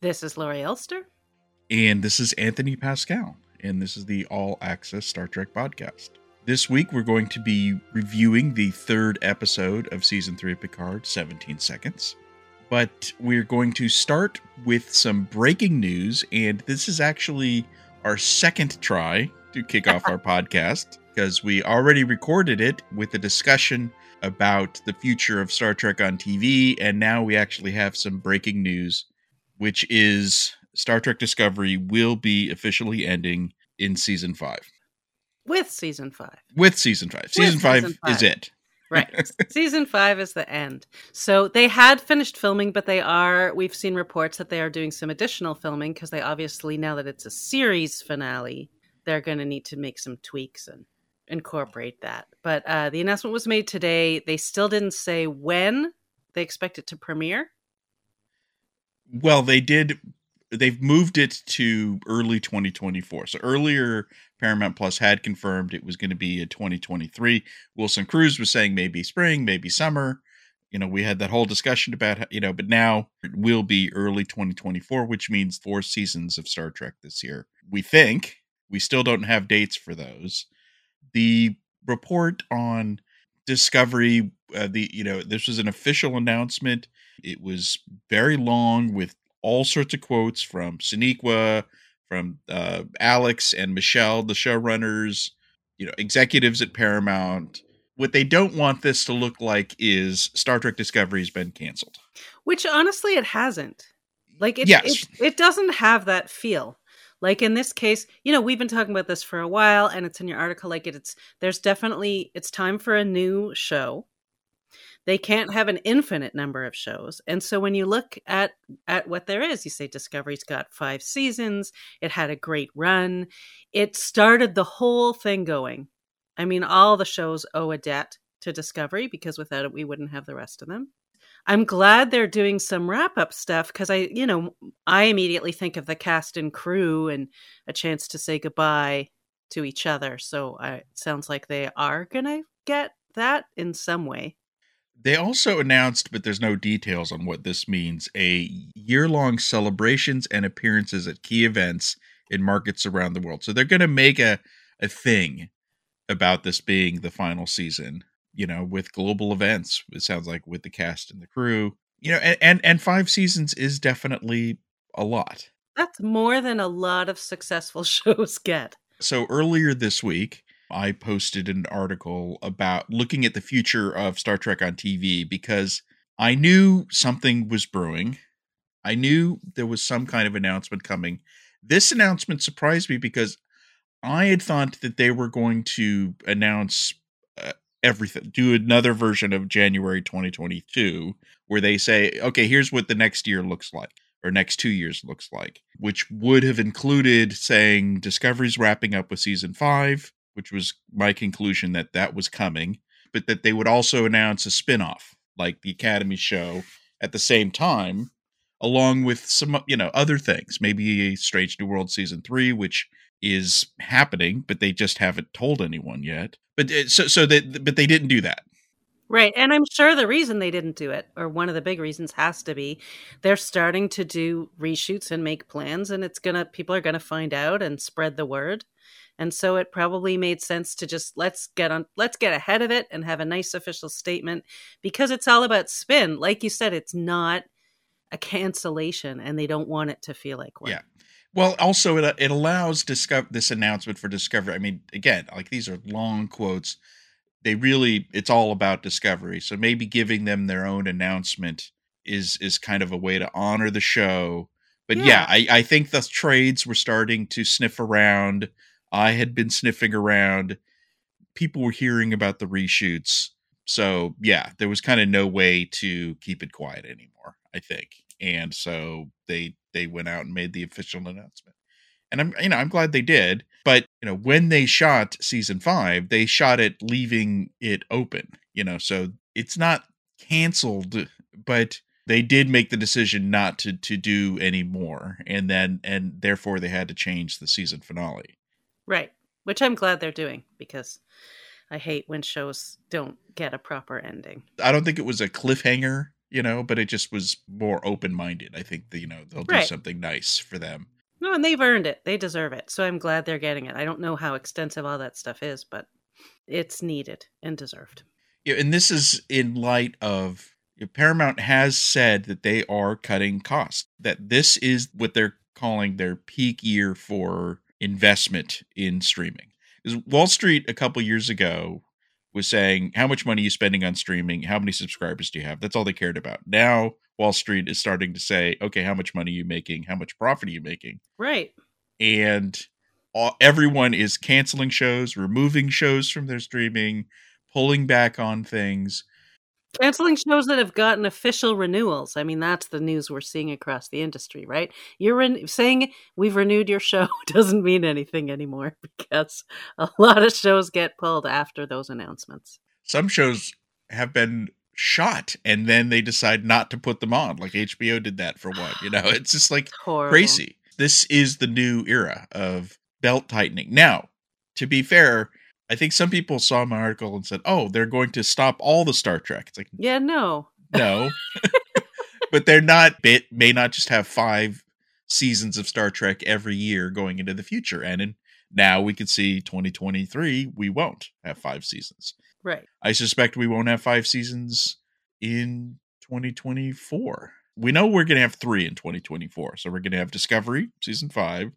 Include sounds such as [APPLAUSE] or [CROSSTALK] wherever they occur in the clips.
This is Laurie Ulster. And this is Anthony Pascale. And this is the All Access Star Trek podcast. This week, we're going to be reviewing the third episode of season three of Picard, 17 Seconds. But we're going to start with some breaking news. And this is actually our second try to kick off our [LAUGHS] podcast because we already recorded it with a discussion about the future of Star Trek on TV. And now we actually have some breaking news which is Star Trek Discovery will be officially ending in season five. With season five. With season five. Season, With five, season five. is it. Right. [LAUGHS] season five is the end. So they had finished filming, but they are, we've seen reports that they are doing some additional filming because they obviously, now that it's a series finale, they're going to need to make some tweaks and incorporate that. But uh, the announcement was made today. They still didn't say when they expect it to premiere. Well, they did. They've moved it to early 2024. So earlier, Paramount Plus had confirmed it was going to be a 2023. Wilson Cruz was saying maybe spring, maybe summer. You know, we had that whole discussion about, you know, but now it will be early 2024, which means four seasons of Star Trek this year. We think we still don't have dates for those. The report on Discovery, uh, the you know, this was an official announcement. It was very long with all sorts of quotes from Sonequa, from uh, Alex and Michelle, the showrunners, you know, executives at Paramount. What they don't want this to look like is Star Trek Discovery has been canceled. Which honestly, it hasn't. Like it, Yes. it, it doesn't have that feel. Like in this case, you know, we've been talking about this for a while, and it's in your article. Like it, it's there's definitely it's time for a new show. They can't have an infinite number of shows, and so when you look at at what there is, you say Discovery's got five seasons. It had a great run. It started the whole thing going. I mean, all the shows owe a debt to Discovery because without it, we wouldn't have the rest of them. I'm glad they're doing some wrap up stuff because I, you know, I immediately think of the cast and crew and a chance to say goodbye to each other. So I, it sounds like they are going to get that in some way. They also announced, but there's no details on what this means, a year long celebrations and appearances at key events in markets around the world. So they're going to make a, a thing about this being the final season, you know, with global events. It sounds like with the cast and the crew, you know, and, and, and five seasons is definitely a lot. That's more than a lot of successful [LAUGHS] shows get. So earlier this week, I posted an article about looking at the future of Star Trek on TV because I knew something was brewing. I knew there was some kind of announcement coming. This announcement surprised me because I had thought that they were going to announce uh, everything, do another version of January 2022 where they say, okay, here's what the next year looks like or next two years looks like, which would have included saying Discovery's wrapping up with season five, which was my conclusion that that was coming, but that they would also announce a spin-off like the Academy show at the same time, along with some, you know, other things, maybe Strange New World season three, which is happening, but they just haven't told anyone yet. But uh, so, so that, but they didn't do that. Right. And I'm sure the reason they didn't do it, or one of the big reasons, has to be they're starting to do reshoots and make plans, and it's going to, people are going to find out and spread the word. And so it probably made sense to just let's get on, let's get ahead of it and have a nice official statement because it's all about spin. Like you said, it's not a cancellation and they don't want it to feel like one. Yeah. Well, also it uh, it allows discover this announcement for Discovery. I mean, again, like these are long quotes. They really it's all about Discovery. So maybe giving them their own announcement is is kind of a way to honor the show. But yeah, Yeah. I, I think the trades were starting to sniff around. I had been sniffing around. People were hearing about the reshoots. So yeah, there was kind of no way to keep it quiet anymore, I think. And so they they went out and made the official announcement. And I'm you know, I'm glad they did. But you know, when they shot season five, they shot it leaving it open, you know, so it's not canceled, but they did make the decision not to to do any more. And then and therefore they had to change the season finale. Right. Which I'm glad they're doing because I hate when shows don't get a proper ending. I don't think it was a cliffhanger you know, but it just was more open minded. I think that, you know, they'll do Right. something nice for them. No, and they've earned it. They deserve it. So I'm glad they're getting it. I don't know how extensive all that stuff is, but it's needed and deserved. Yeah, and this is in light of Paramount has said that they are cutting costs. That this is what they're calling their peak year for investment in streaming. Because Wall Street a couple years ago was saying, "How much money are you spending on streaming? How many subscribers do you have?" That's all they cared about. Now Wall Street is starting to say, "Okay, how much money are you making? How much profit are you making?" Right. and all, everyone is canceling shows, removing shows from their streaming, pulling back on things. Canceling shows that have gotten official renewals. I mean, that's the news we're seeing across the industry, right? You're ren- saying we've renewed your show [LAUGHS] doesn't mean anything anymore [LAUGHS] because a lot of shows get pulled after those announcements. Some shows have been shot and then they decide not to put them on, like HBO did that for one. You know, it's just like [SIGHS] Horrible. crazy. This is the new era of belt tightening. Now, to be fair, I think some people saw my article and said, "Oh, they're going to stop all the Star Trek." It's like, Yeah, no. no [LAUGHS] but they're not it may not just have five seasons of star trek every year going into the future and in, now we could see 2023 we won't have five seasons Right. i suspect we won't have five seasons in 2024 we know we're going to have three in 2024 so we're going to have discovery season five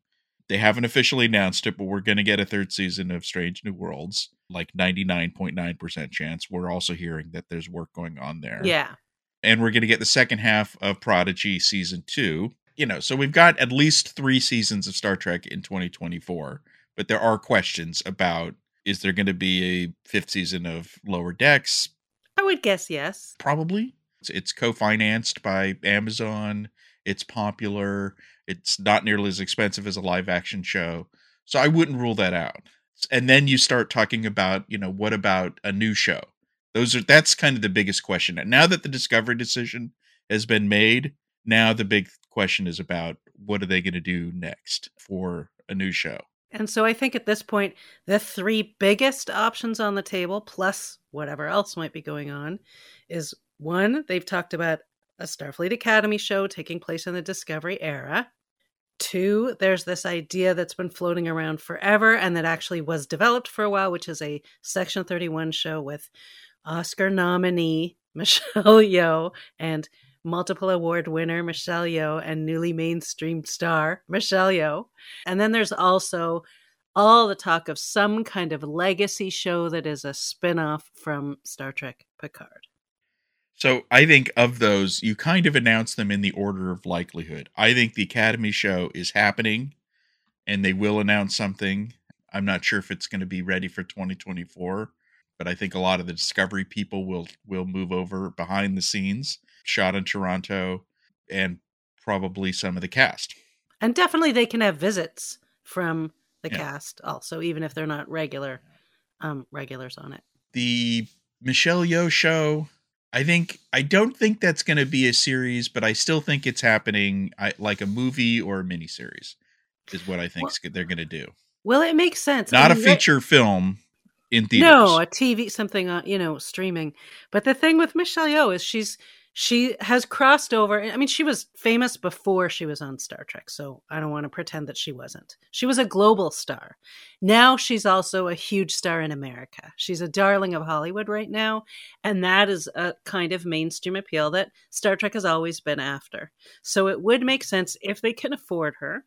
they haven't officially announced it but we're going to get a third season of strange new worlds like 99.9% chance we're also hearing that there's work going on there Yeah. and we're going to get the second half of Prodigy season two. You know, so we've got at least three seasons of Star Trek in 2024, but there are questions about is there going to be a fifth season of Lower Decks? I would guess yes. Probably. It's, it's co financed by Amazon, it's popular, it's not nearly as expensive as a live action show. So I wouldn't rule that out. And then you start talking about, you know, what about a new show? Those are that's kind of the biggest question. And now that the discovery decision has been made, now the big question is about what are they going to do next for a new show? And so I think at this point, the three biggest options on the table, plus whatever else might be going on, is one, they've talked about a Starfleet Academy show taking place in the Discovery era. Two, there's this idea that's been floating around forever and that actually was developed for a while, which is a Section 31 show with Oscar nominee [LAUGHS] Michelle Yeoh and multiple award winner Michelle Yeoh and newly mainstream star Michelle Yeoh. And then there's also all the talk of some kind of legacy show that is a spin-off from Star Trek Picard. So I think of those, you kind of announce them in the order of likelihood. I think the Academy show is happening and they will announce something. I'm not sure if it's going to be ready for 2024, but I think a lot of the Discovery people will will move over behind the scenes, shot in Toronto, and probably some of the cast. And definitely they can have visits from the Yeah. cast also, even if they're not regular um regulars on it. The Michelle Yeoh show, I think I don't think that's going to be a series, but I still think it's happening I, like a movie or a miniseries is what I think they're going to do. Well, it makes sense. Not a mean, right- feature film in theaters. No, a TV something on you know streaming. But the thing with Michelle Yeoh is she's she has crossed over. I mean, she was famous before she was on Star Trek, so I don't want to pretend that she wasn't. She was a global star. Now she's also a huge star in America. She's a darling of Hollywood right now, and that is a kind of mainstream appeal that Star Trek has always been after. So it would make sense if they can afford her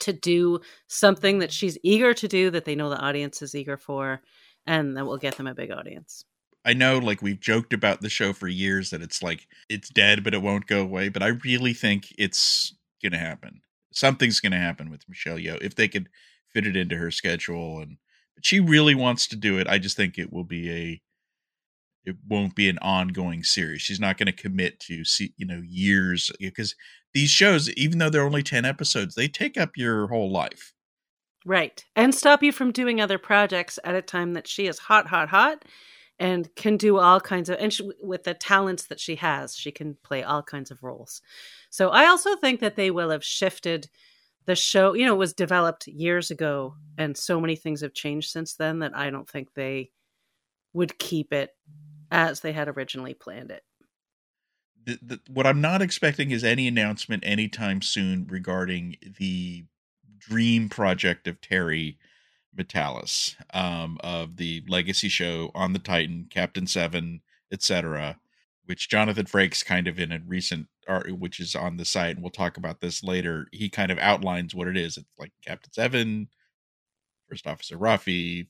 to do something that she's eager to do that they know the audience is eager for and that will get them a big audience. I know like we've joked about the show for years that it's like it's dead but it won't go away, but I really think it's going to happen. Something's going to happen with Michelle Yeoh if they could fit it into her schedule and but she really wants to do it. I just think it will be a it won't be an ongoing series. She's not going to commit to see, you know, years because these shows even though they're only 10 episodes, they take up your whole life. Right. And stop you from doing other projects at a time that she is hot, hot, hot and can do all kinds of, and she, with the talents that she has, she can play all kinds of roles. So I also think that they will have shifted the show. You know, it was developed years ago, and so many things have changed since then that I don't think they would keep it as they had originally planned it. the, the, what I'm not expecting is any announcement anytime soon regarding the dream project of Terry Matalas um, of the legacy show on the Titan, Captain Seven, etc., which Jonathan Frakes kind of in a recent art, which is on the site, and we'll talk about this later. He kind of outlines what it is. It's like Captain Seven, First Officer Raffi.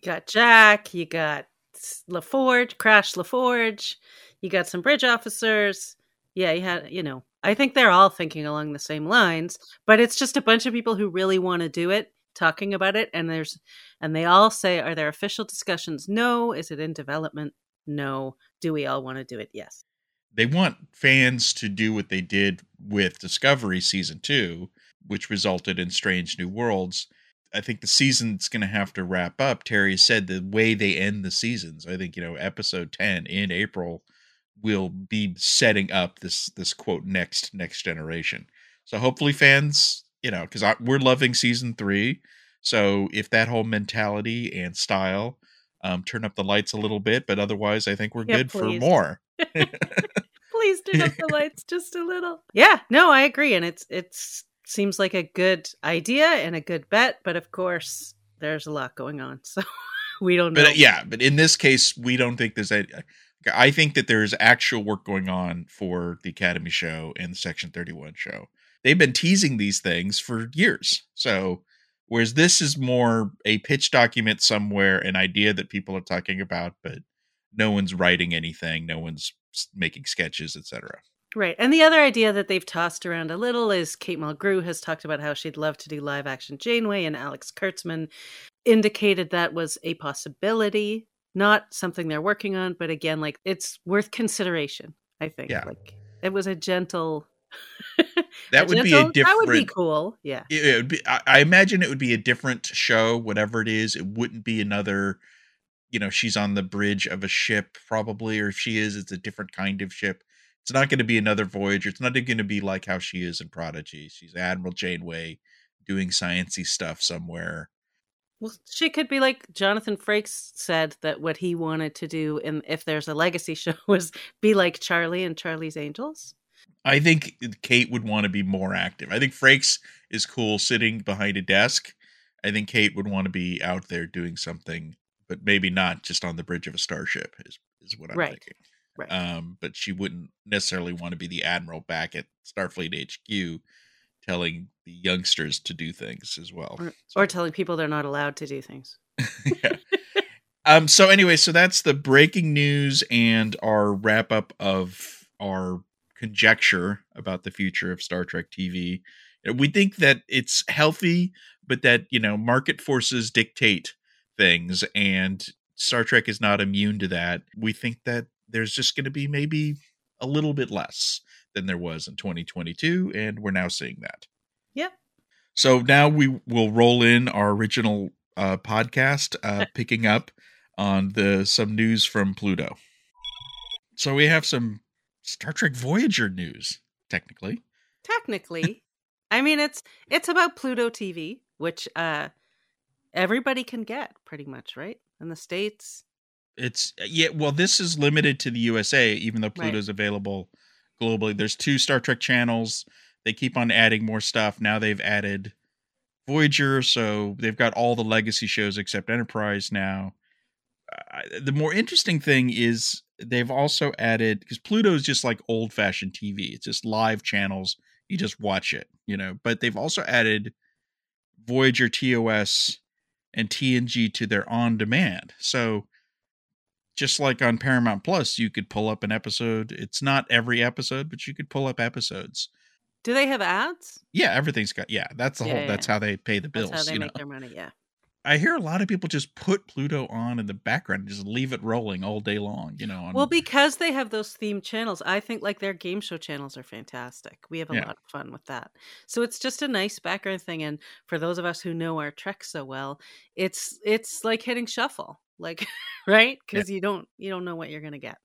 You got Jack. You got LaForge, Crash LaForge. You got some bridge officers. Yeah, you had, you know, I think they're all thinking along the same lines, but it's just a bunch of people who really want to do it talking about it and there's and they all say are there official discussions? No. Is it in development? No. Do we all want to do it? Yes. They want fans to do what they did with discovery season 2 which resulted in strange new worlds. I think the season's going to have to wrap up. Terry said the way they end the seasons. I think you know episode 10 in april will be setting up this this quote next next generation. So hopefully fans you know, because we're loving season three. So if that whole mentality and style um, turn up the lights a little bit, but otherwise, I think we're yeah, good please. for more. [LAUGHS] please turn up the [LAUGHS] lights just a little. Yeah, no, I agree, and it's it's seems like a good idea and a good bet, but of course, there's a lot going on, [LAUGHS] so we don't know. But uh, yeah, but in this case, we don't think there's a. I think that there's actual work going on for the Academy show and the Section 31 show they've been teasing these things for years. So whereas this is more a pitch document somewhere, an idea that people are talking about, but no one's writing anything, no one's making sketches, etc. Right. And the other idea that they've tossed around a little is Kate Mulgrew has talked about how she'd love to do live action Janeway, and Alex Kurtzman indicated that was a possibility, not something they're working on, but again, like it's worth consideration, I think. Yeah. Like it was a gentle [LAUGHS] that would be a different. That would be cool. Yeah. It, it would be. I, I, imagine it would be a different show, whatever it is. It wouldn't be another. You know, she's on the bridge of a ship, probably, or if she is, it's a different kind of ship. It's not going to be another Voyager. It's not going to be like how she is in Prodigy. She's Admiral Janeway doing sciency stuff somewhere. Well, she could be like Jonathan Frakes said that what he wanted to do, and if there's a legacy [LAUGHS] show, was be like Charlie and Charlie's Angels. I think Kate would want to be more active. I think Frakes is cool sitting behind a desk. I think Kate would want to be out there doing something, but maybe not just on the bridge of a starship. Is is what I'm right. thinking. Right. Um, but she wouldn't necessarily want to be the admiral back at Starfleet HQ, telling the youngsters to do things as well, or, so. or telling people they're not allowed to do things. [LAUGHS] yeah. Um. So anyway, so that's the breaking news and our wrap up of our conjecture about the future of Star Trek TV. We think that it's healthy, but that, you know, market forces dictate things and Star Trek is not immune to that. We think that there's just going to be maybe a little bit less than there was in 2022 and we're now seeing that. Yep. So now we will roll in our original uh, podcast uh, [LAUGHS] picking up on the some news from Pluto. So we have some Star Trek Voyager news, technically. Technically. [LAUGHS] I mean it's it's about Pluto TV, which uh everybody can get pretty much, right? In the States. It's uh, yeah, well this is limited to the USA even though Pluto's right. available globally. There's two Star Trek channels. They keep on adding more stuff. Now they've added Voyager, so they've got all the legacy shows except Enterprise now. Uh, the more interesting thing is they've also added because Pluto is just like old fashioned TV. It's just live channels. You just watch it, you know. But they've also added Voyager TOS and TNG to their on demand. So just like on Paramount Plus, you could pull up an episode. It's not every episode, but you could pull up episodes. Do they have ads? Yeah, everything's got yeah. That's the yeah, whole. Yeah. That's how they pay the bills. That's how they you make know? their money. Yeah. I hear a lot of people just put Pluto on in the background and just leave it rolling all day long, you know. On... Well, because they have those themed channels, I think like their game show channels are fantastic. We have a yeah. lot of fun with that. So it's just a nice background thing and for those of us who know our Trek so well, it's it's like hitting shuffle. Like [LAUGHS] right? Cuz yeah. you don't you don't know what you're going to get.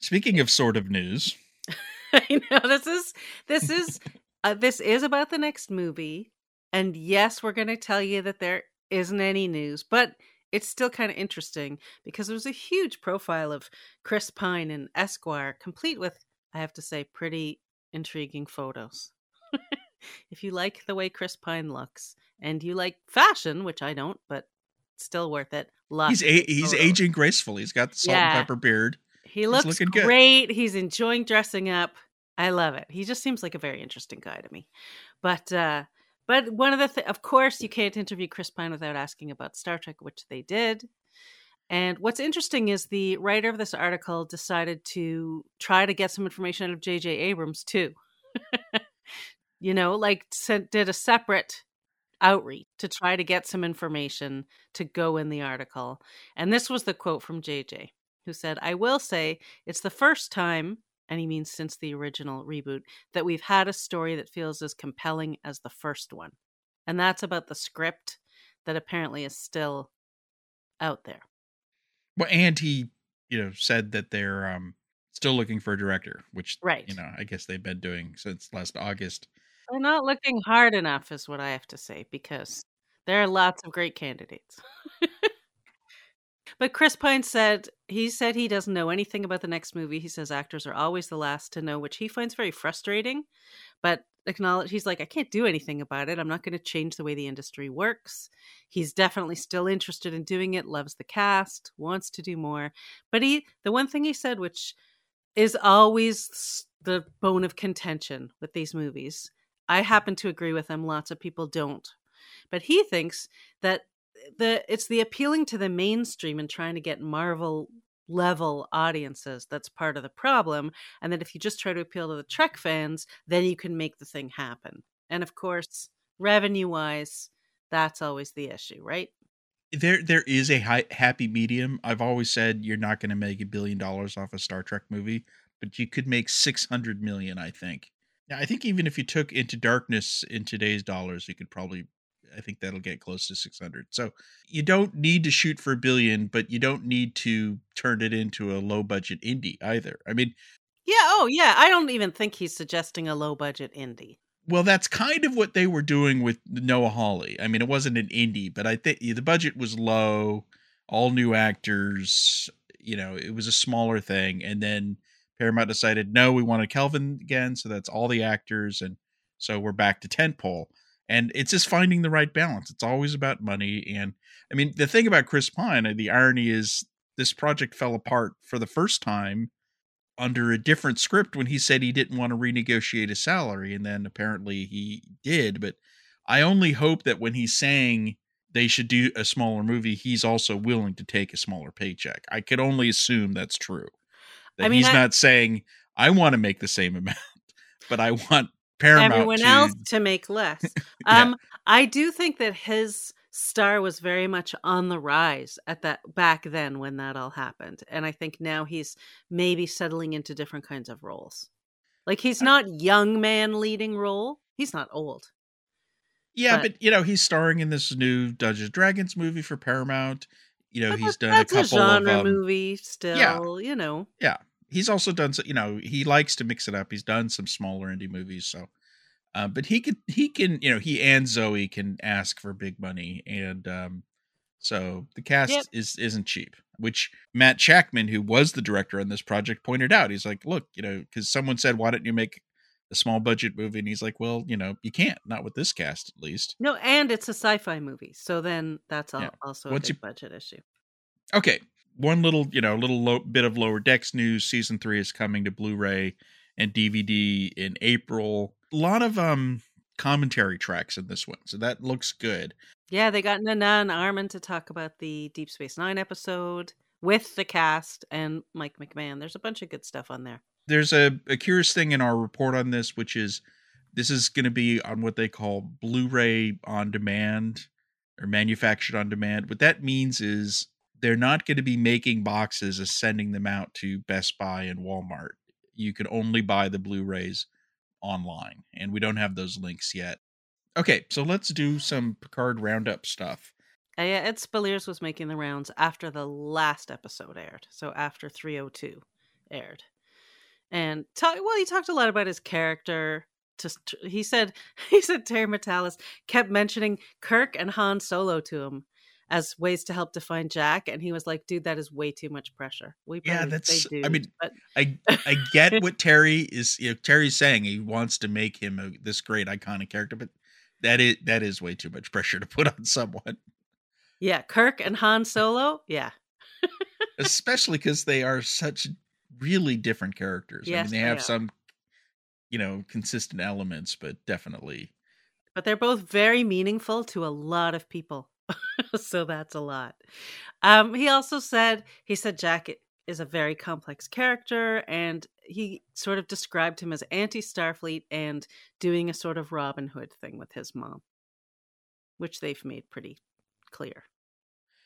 Speaking of sort of news. [LAUGHS] I know this is this is uh, this is about the next movie. And yes, we're going to tell you that there isn't any news, but it's still kind of interesting because there's a huge profile of Chris Pine in Esquire, complete with I have to say, pretty intriguing photos. [LAUGHS] if you like the way Chris Pine looks and you like fashion, which I don't, but still worth it. Lots he's a- he's aging gracefully. He's got the salt yeah. and pepper beard. He looks he's looking great. Good. He's enjoying dressing up. I love it. He just seems like a very interesting guy to me. But uh but one of the th- of course you can't interview Chris Pine without asking about Star Trek, which they did. And what's interesting is the writer of this article decided to try to get some information out of J.J. Abrams too. [LAUGHS] you know, like sent, did a separate outreach to try to get some information to go in the article. And this was the quote from JJ, who said, I will say it's the first time, and he means since the original reboot, that we've had a story that feels as compelling as the first one. And that's about the script that apparently is still out there. Well, and he, you know, said that they're um still looking for a director, which right. you know, I guess they've been doing since last August. They're not looking hard enough, is what I have to say, because there are lots of great candidates. [LAUGHS] but Chris Pine said he said he doesn't know anything about the next movie. He says actors are always the last to know, which he finds very frustrating. But acknowledge he's like, I can't do anything about it. I'm not going to change the way the industry works. He's definitely still interested in doing it, loves the cast, wants to do more. But he the one thing he said, which is always the bone of contention with these movies, I happen to agree with him. Lots of people don't. But he thinks that the it's the appealing to the mainstream and trying to get Marvel level audiences that's part of the problem and that if you just try to appeal to the Trek fans, then you can make the thing happen. And of course, revenue wise, that's always the issue, right? There there is a high, happy medium. I've always said you're not going to make a billion dollars off a Star Trek movie, but you could make 600 million, I think. Yeah, I think even if you took Into Darkness in today's dollars, you could probably I think that'll get close to 600. So you don't need to shoot for a billion, but you don't need to turn it into a low budget indie either. I mean, yeah, oh yeah, I don't even think he's suggesting a low budget indie. Well, that's kind of what they were doing with Noah Hawley. I mean, it wasn't an indie, but I think the budget was low, all new actors, you know, it was a smaller thing and then Paramount decided, no, we want a Kelvin again, so that's all the actors, and so we're back to tentpole. And it's just finding the right balance. It's always about money. And I mean, the thing about Chris Pine, uh, the irony is this project fell apart for the first time under a different script when he said he didn't want to renegotiate his salary. And then apparently he did. But I only hope that when he's saying they should do a smaller movie, he's also willing to take a smaller paycheck. I could only assume that's true. That I mean, he's I, not saying I want to make the same amount, [LAUGHS] but I want Paramount everyone to, else to make less. [LAUGHS] yeah. Um, I do think that his star was very much on the rise at that back then when that all happened, and I think now he's maybe settling into different kinds of roles. Like he's not young man leading role; he's not old. Yeah, but, but you know he's starring in this new Dungeons Dragons movie for Paramount you know he's done a couple a genre of um, movie still yeah, you know yeah he's also done so you know he likes to mix it up. He's done some smaller indie movies so uh, but he could he can you know he and zoe can ask for big money and um so the cast yep. is isn't cheap which matt shakman who was the director on this project pointed out. He's like look you know because someone said why don't you make a small budget movie? And he's like well you know you can't not with this cast at least. No and it's a sci-fi movie so then that's yeah. also a big you, budget issue. Okay one little you know little low, bit of lower decks news. Season three is coming to blu-ray and dvd in april. A lot of um commentary tracks in this one so that looks good. Yeah they got nana and armin to talk about the deep space nine episode with the cast and mike mcmahan. There's a bunch of good stuff on there. There's a, a curious thing in our report on this, which is this is going to be on what they call Blu-ray on demand or manufactured on demand. What that means is they're not going to be making boxes and sending them out to Best Buy and Walmart. You can only buy the Blu-rays online, and we don't have those links yet. Okay, so let's do some Picard roundup stuff. Uh, yeah, Ed Speleers was making the rounds after the last episode aired, so after 302 aired and well, he talked a lot about his character. Just he said [LAUGHS] he said Terry Matalas kept mentioning Kirk and Han Solo to him, as ways to help define Jack, and he was like, "Dude, that is way too much pressure." We Yeah, that's- I mean, but I I get what Terry is you know, Terry's saying. He wants to make him a, this great iconic character, but that is that is way too much pressure to put on someone, yeah, Kirk and Han Solo, yeah, especially because they are such really different characters. I Yes, mean, they have some, you know, consistent elements, but definitely but they're both very meaningful to a lot of people. [LAUGHS] so that's a lot. Um, he also said he said Jack is a very complex character, and he sort of described him as anti Starfleet and doing a sort of Robin Hood thing with his mom, which they've made pretty clear.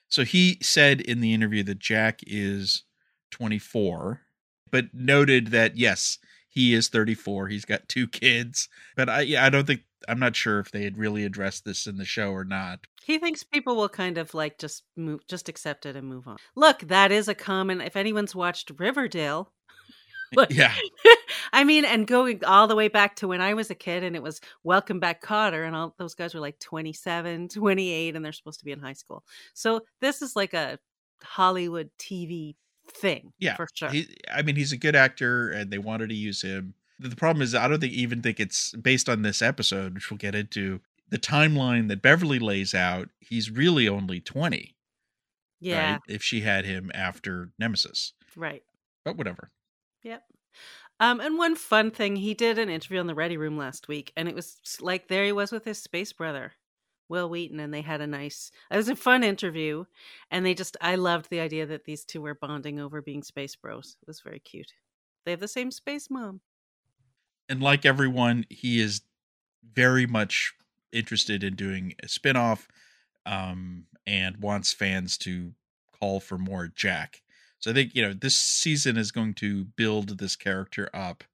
So he said in the interview that Jack is 24, but noted that yes, he is 34. He's got two kids, but I yeah, I don't think I'm not sure if they had really addressed this in the show or not. He thinks people will kind of like just move, just accept it and move on. Look, that is a common. If anyone's watched Riverdale, [LAUGHS] like- Yeah. [LAUGHS] I mean, and going all the way back to when I was a kid and it was Welcome Back Kotter, and all those guys were like 27, 28, and they're supposed to be in high school. So this is like a Hollywood TV thing. Yeah, For sure. He, I mean, he's a good actor, and they wanted to use him. The problem is, I don't think even think it's based on this episode, which we'll get into. The timeline that Beverly lays out, he's really only 20. yeah. Right? If she had him after Nemesis, Right. but whatever. Yep. Um, and one fun thing, he did an interview on the Ready Room last week, and it was like there he was with his space brother, Wil Wheaton, and they had a nice. It was a fun interview, and they just I loved the idea that these two were bonding over being space bros. It was very cute. They have the same space mom. and like everyone, he is very much interested in doing a spin-off um, and wants fans to call for more Jack. So I think, you know, this season is going to build this character up.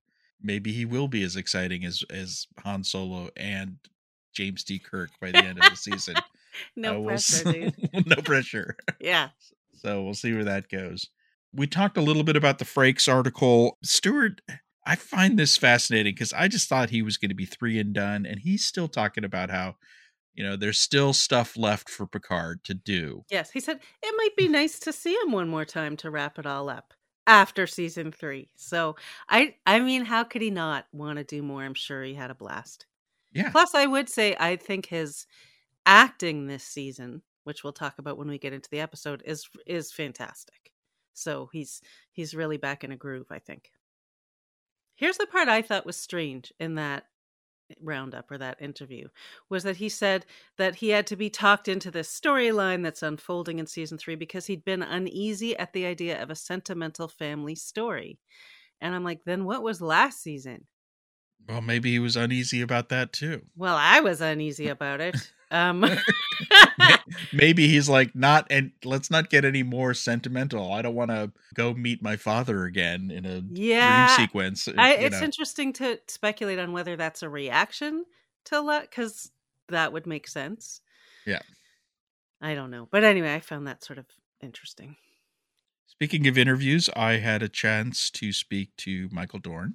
Maybe he will be as exciting as as Han Solo and James T. Kirk by the end of the season. [LAUGHS] No Uh, we'll pressure, dude. [LAUGHS] no pressure. [LAUGHS] Yeah. So we'll see where that goes. We talked a little bit about the Frakes article. Stewart, I find this fascinating because I just thought he was going to be three and done, and he's still talking about how, you know, there's still stuff left for Picard to do. Yes, he said it might be nice to see him one more time to wrap it all up after season three. So I, I mean, how could he not want to do more? I'm sure he had a blast. Yeah. Plus, I would say I think his acting this season, which we'll talk about when we get into the episode, is is fantastic. So he's he's really back in a groove. I think. Here's the part I thought was strange in that roundup or that interview was that he said that he had to be talked into this storyline that's unfolding in season three because he'd been uneasy at the idea of a sentimental family story. And I'm like, then what was last season? Well, maybe he was uneasy about that too. Well, I was uneasy about it. Um, [LAUGHS] maybe he's like, not, and let's not get any more sentimental. I don't want to go meet my father again in a Yeah, dream sequence. I, it's know. interesting to speculate on whether that's a reaction to let because that would make sense. Yeah. I don't know, but anyway, I found that sort of interesting. Speaking of interviews, I had a chance to speak to Michael Dorn.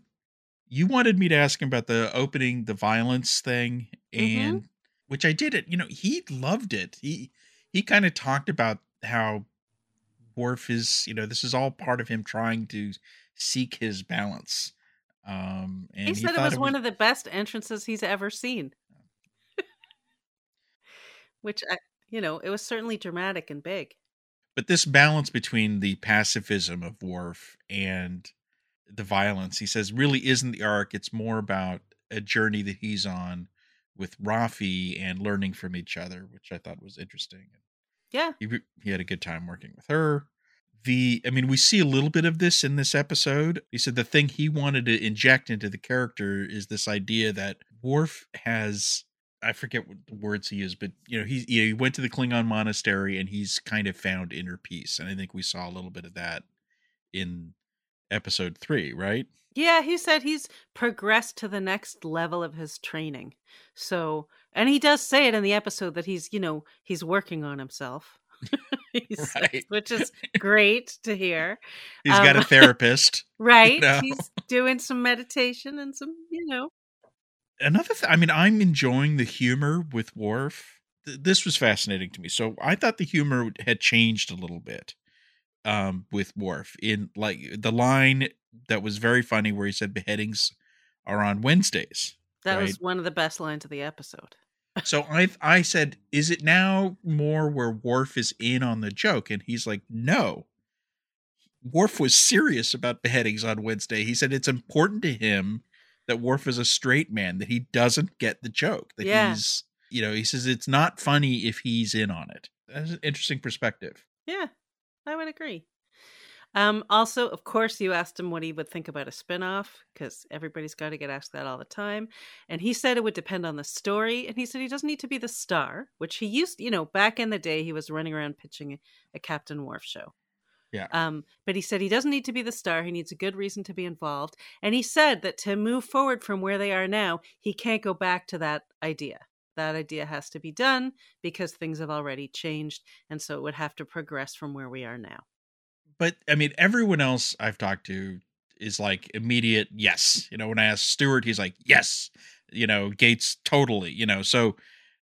You wanted me to ask him about the opening, the violence thing, Mhm. and which I did it. You know, he loved it. He he kind of talked about how Worf is. You know, this is all part of him trying to seek his balance. Um, and he said it was, one of the best entrances he's ever seen. [LAUGHS] Which I, you know, it was certainly dramatic and big. but this balance between the pacifism of Worf and the violence, he says, really isn't the arc. It's more about a journey that he's on with Raffi and learning from each other, which I thought was interesting. Yeah, He he had a good time working with her. The I mean, we see a little bit of this in this episode. He said the thing he wanted to inject into the character is this idea that Worf has I forget what the words he used, but you know, he you know, he went to the Klingon monastery and he's kind of found inner peace. And I think we saw a little bit of that in episode three, right? Yeah, he said he's progressed to the next level of his training. So, and he does say it in the episode that he's, you know, he's working on himself. [LAUGHS] Right. Which is [LAUGHS] great to hear. He's got a Um, therapist. [LAUGHS] Right? know? He's doing some meditation and some, you know. Another thing, I mean, I'm enjoying the humor with Worf, th- this was fascinating to me. So I thought the humor had changed a little bit um, with Worf in like the line that was very funny where he said beheadings are on Wednesdays. That right? was one of the best lines of the episode. so I I said, is it now more where Worf is in on the joke? And he's like, no. Worf was serious about beheadings on Wednesday. He said it's important to him that Worf is a straight man, that he doesn't get the joke, that Yeah. he's you know, he says it's not funny if he's in on it. That's an interesting perspective. Yeah, I would agree. Um, also, of course, you asked him what he would think about a spin-off because everybody's got to get asked that all the time. And he said it would depend on the story. And he said he doesn't need to be the star, which he used, you know, back in the day, he was running around pitching a, Captain Worf show. Yeah. Um, but he said he doesn't need to be the star. He needs a good reason to be involved. And he said that to move forward from where they are now, he can't go back to that idea. That idea has to be done because things have already changed. And so it would have to progress from where we are now. But I mean, everyone else I've talked to is like immediate yes. You know, when I asked Stewart, he's like, yes. You know, Gates totally, you know. So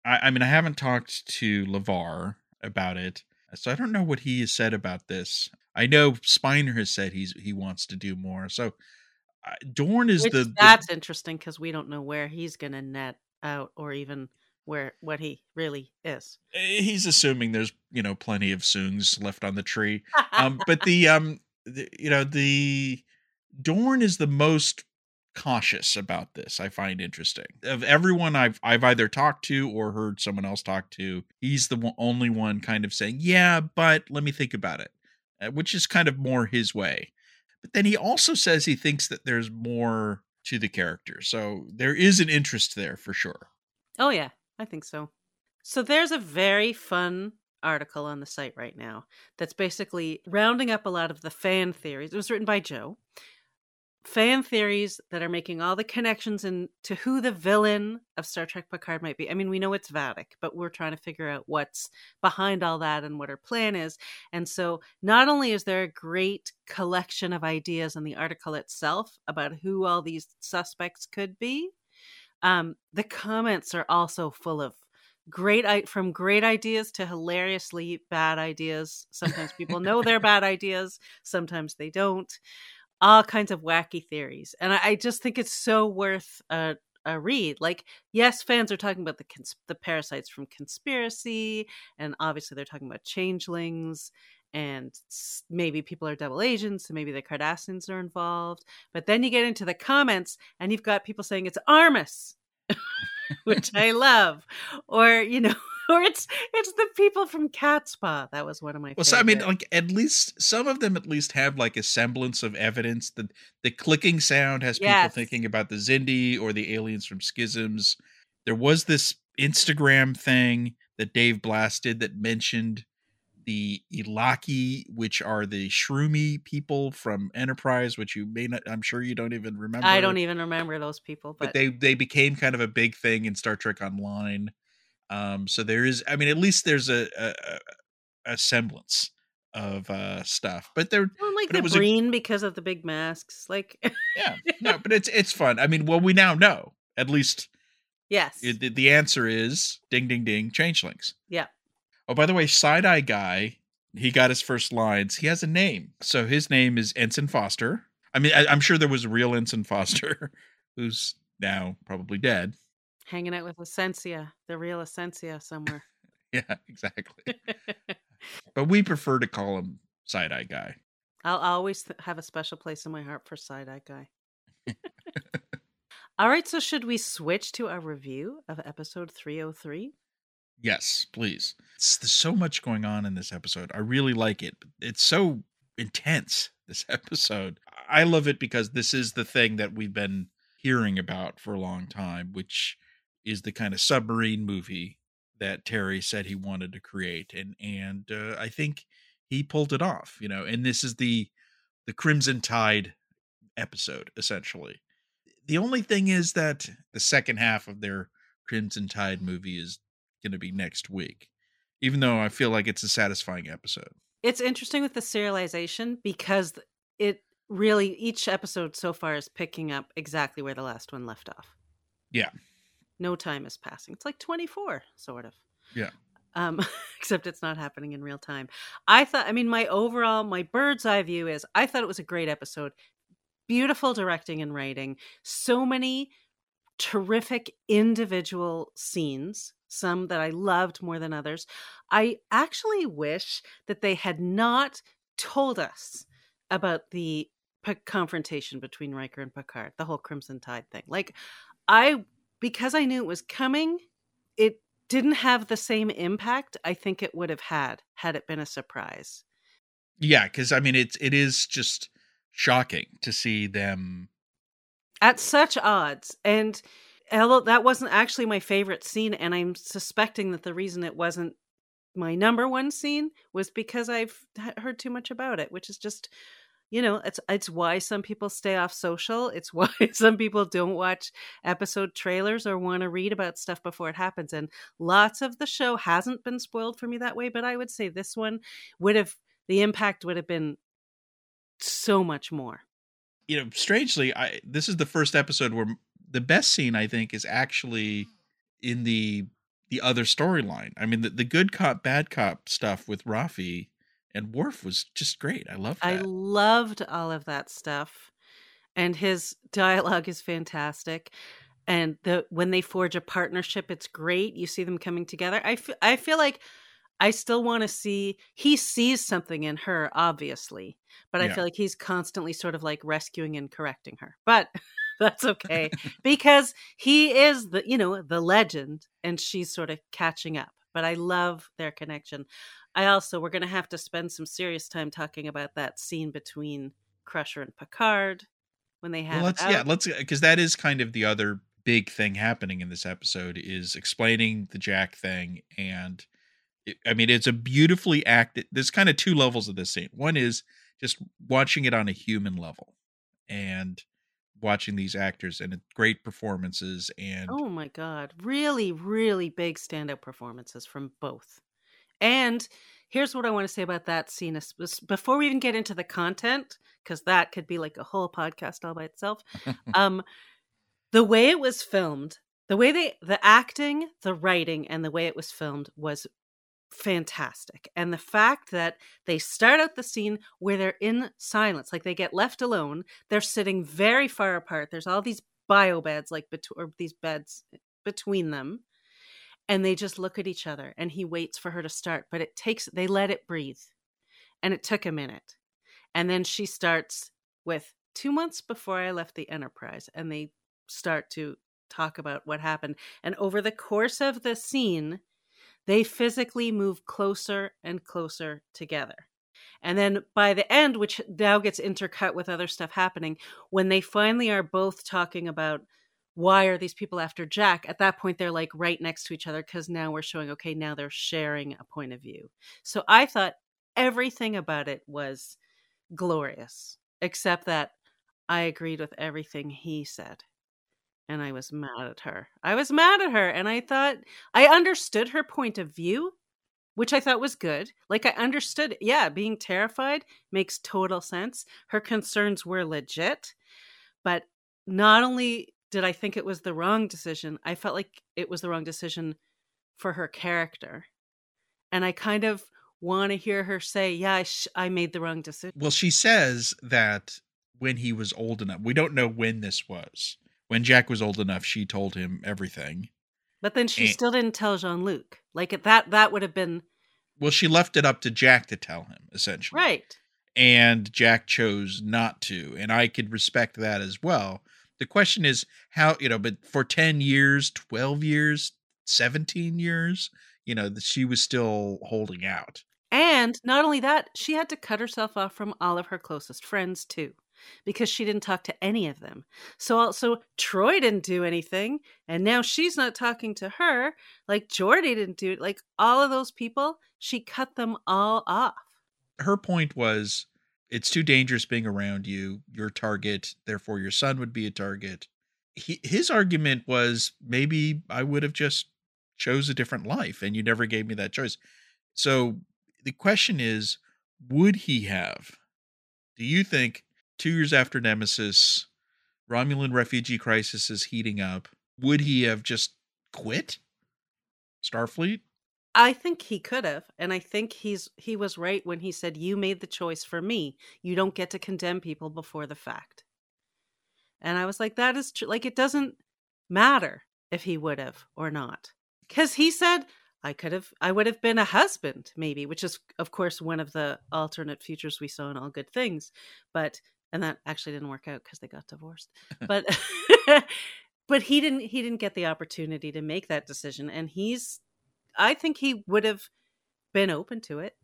I, I mean, I haven't talked to LeVar about it. So I don't know what he has said about this. I know Spiner has said he's he wants to do more. So uh, Dorn is Which, the, the that's interesting because we don't know where he's going to net out or even where what he really is. eh, he's assuming there's you know plenty of Soongs left on the tree. um but [LAUGHS] the um the, you know the dorn is the most cautious about this i find interesting of everyone i've i've either talked to or heard someone else talk to he's the only one kind of saying yeah but let me think about it uh, which is kind of more his way but then he also says he thinks that there's more to the character so there is an interest there for sure Oh, yeah, I think so. So there's a very fun article on the site right now that's basically rounding up a lot of the fan theories. It was written by Joe. Fan theories that are making all the connections into who the villain of Star Trek Picard might be. I mean, we know it's Vadic, but we're trying to figure out what's behind all that and what her plan is. And so, not only is there a great collection of ideas in the article itself about who all these suspects could be, um, the comments are also full of great from great ideas to hilariously bad ideas. Sometimes people know they're [LAUGHS] bad ideas sometimes they don't. All kinds of wacky theories and i, I just think it's so worth a, a read. Like yes fans are talking about the cons- the parasites from conspiracy and obviously they're talking about changelings and maybe people are double agents so maybe the cardassians are involved but then you get into the comments and you've got people saying it's armus [LAUGHS] which i [LAUGHS] love or you know [LAUGHS] or it's it's the people from catspaw that was one of my Well, so I mean, like at least some of them at least have like a semblance of evidence. that the clicking sound has people Yes. thinking about the Xindi or the aliens from Schisms. There was this Instagram thing that Dave blasted that mentioned the Ilaki, which are the Shroomy people from Enterprise, which you may not. I'm sure you don't even remember. i don't even remember those people But but, they they became kind of a big thing in Star Trek Online. Um, so there is, I mean, at least there's a a, a- semblance of uh stuff, but there well, like but it the was a- green because of the big masks like yeah no [LAUGHS] but it's it's fun i mean well we now know at least yes it, the, the answer is ding ding ding changelings Yeah. Oh by the way side eye guy he got his first lines. He has a name. So his name is ensign foster. I mean I, i'm sure there was a real ensign foster [LAUGHS] who's now probably dead. Hanging out with essentia the real essentia somewhere. [LAUGHS] Yeah exactly. [LAUGHS] But we prefer to call him side eye guy. I'll always th- have a special place in my heart for Side Eye Guy. All right, so should we switch to our review of episode 303? Yes, please. It's, there's so much going on in this episode. I really like it. It's so intense, this [LAUGHS] episode. I love it because this is the thing that we've been hearing about for a long time, which is the kind of submarine movie that Terry said he wanted to create. And and uh, I think he pulled it off, you know, and this is the the Crimson Tide episode, essentially. The only thing is that the second half of their Crimson Tide movie is going to be next week, even though I feel like it's a satisfying episode. It's interesting with the serialization because it really, each episode so far is picking up exactly where the last one left off. Yeah. No time is passing. It's like 24, sort of. Yeah. Um, [LAUGHS] except it's not happening in real time. I thought, I mean, my overall, my bird's eye view is I thought it was a great episode. Beautiful directing and writing. So many terrific individual scenes, some that I loved more than others. I actually wish that they had not told us about the p- confrontation between Riker and Picard, the whole Crimson Tide thing. Like, I, because I knew it was coming, it didn't have the same impact I think it would have had had it been a surprise. Yeah, because I mean, it's it is just shocking to see them at such odds. And although that wasn't actually my favorite scene, and I'm suspecting that the reason it wasn't my number one scene was because I've heard too much about it, which is just you know it's it's why some people stay off social. It's [LAUGHS] why some people don't watch episode trailers or want to read about stuff before it happens and lots of the show hasn't been spoiled for me that way but i would say this one would have the impact would have been so much more. You know strangely i this is the first episode where the best scene i think is actually mm. in the the other storyline i mean the, the good cop bad cop stuff with Raffi and Worf was just great. I loved that. I loved all of that stuff. And his dialogue is fantastic. And the when they forge a partnership, it's great. You see them coming together. I feel, I feel like I still want to see he sees something in her, obviously, but I yeah. feel like he's constantly sort of like rescuing and correcting her. But [LAUGHS] that's okay because he is the you know the legend, and she's sort of catching up. But I love their connection. I also we're going to have to spend some serious time talking about that scene between Crusher and Picard when they have. Well, let's yeah, let's uh, because that is kind of the other big thing happening in this episode is explaining the Jack thing and. It, I mean, it's a beautifully acted. There's kind of two levels of this scene. One is just watching it on a human level, and watching these actors and great performances and oh my god really really big standout performances from both and here's what I want to say about that scene before we even get into the content, because that could be like a whole podcast all by itself. [LAUGHS] um, the way it was filmed, the way they, the acting, the writing, and the way it was filmed was fantastic. And the fact that they start out the scene where they're in silence, like they get left alone, they're sitting very far apart. There's all these bio beds, like between these beds eh, between them and they just look at each other and he waits for her to start but it takes they let it breathe and it took a minute and then she starts with two months before i left the enterprise and they start to talk about what happened and over the course of the scene they physically move closer and closer together and then by the end which now gets intercut with other stuff happening when they finally are both talking about why are these people after Jack? At that point, they're like right next to each other because now we're showing, okay, now they're sharing a point of view. So I thought everything about it was glorious, except that I agreed with everything he said. And I was mad at her. I was mad at her. And I thought I understood her point of view, which I thought was good. Like I understood, yeah, being terrified makes total sense. Her concerns were legit. But not only did I think it was the wrong decision? I felt like it was the wrong decision for her character. And I kind of want to hear her say, Yeah, I, sh- I made the wrong decision. Well, she says that when he was old enough, we don't know when this was. When Jack was old enough, she told him everything. But then she and, still didn't tell Jean Luc. Like that, that would have been. Well, she left it up to Jack to tell him, essentially. Right. And Jack chose not to. And I could respect that as well the question is how you know but for 10 years 12 years 17 years you know she was still holding out and not only that she had to cut herself off from all of her closest friends too because she didn't talk to any of them so also Troi didn't do anything and now she's not talking to her like Geordi didn't do it like all of those people she cut them all off her point was it's too dangerous being around you. Your target, therefore, your son would be a target. He, his argument was maybe I would have just chose a different life, and you never gave me that choice. So the question is, would he have? Do you think two years after Nemesis, Romulan refugee crisis is heating up? Would he have just quit Starfleet? I think he could have, and I think he's he was right when he said you made the choice for me. You don't get to condemn people before the fact. And I was like that is true. Like it doesn't matter if he would have or not. Cuz he said I could have I would have been a husband maybe, which is of course one of the alternate futures we saw in All Good Things, but and that actually didn't work out cuz they got divorced. [LAUGHS] But [LAUGHS] but he didn't he didn't get the opportunity to make that decision and he's I think he would have been open to it.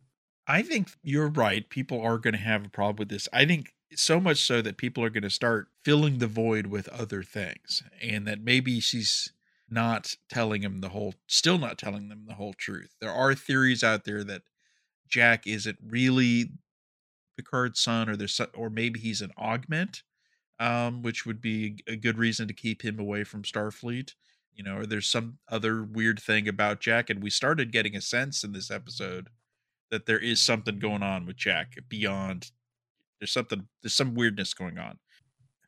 I think you're right. People are going to have a problem with this. I think so much so that people are going to start filling the void with other things and that maybe she's not telling him the whole still not telling them the whole truth. There are theories out there that Jack isn't really Picard's son or there's or maybe he's an augment um which would be a good reason to keep him away from Starfleet you know, or there's some other weird thing about Jack. And we started getting a sense in this episode that there is something going on with Jack beyond. There's something. There's some weirdness going on.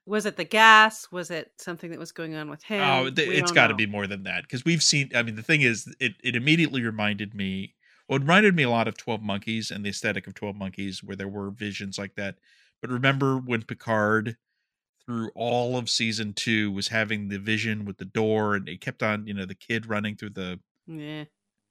Was it the gas? Was it something that was going on with him? Oh, th- it's got to be more than that because we've seen. I mean, the thing is, it it immediately reminded me. Well, it reminded me a lot of Twelve Monkeys and the aesthetic of Twelve Monkeys, where there were visions like that. But remember when Picard through all of season two was having the vision with the door, and it kept on, you know, the kid running through the. Yeah.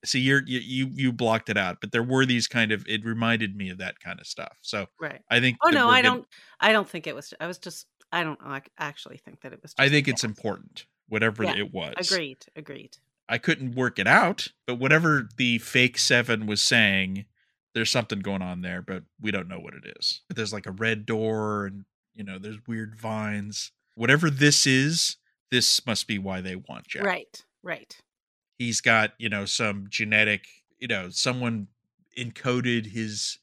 See, you're you you you blocked it out, but there were these kind of. It reminded me of that kind of stuff. So right, I think. Oh no, I don't. I don't think it was. I was just. I don't actually think that it was. I think it's important, whatever yeah, it was. Agreed. Agreed. I couldn't work it out, but whatever the fake seven was saying, there's something going on there, but we don't know what it is. But there's like a red door and you know, there's weird vines. Whatever this is, this must be why they want Jack. Right, right. He's got, you know, some genetic, you know, someone encoded his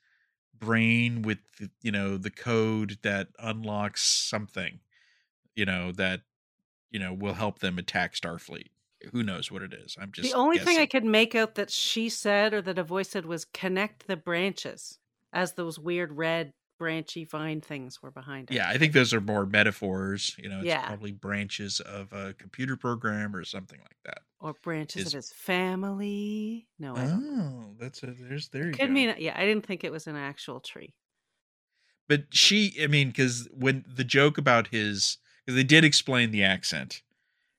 brain with, you know, the code that unlocks something, you know, that, you know, will help them attack Starfleet. Who knows what it is? I'm just the only guessing. thing I could make out that she said or that a voice said was connect the branches as those weird red branchy vine things were behind it. Yeah, I think those are more metaphors. You know, it's yeah. probably branches of a computer program or something like that. Or branches of his family. No, I oh, that's a there's there you Could go. mean uh, yeah. I didn't think it was an actual tree. But she, I mean, because when the joke about his, because they did explain the accent,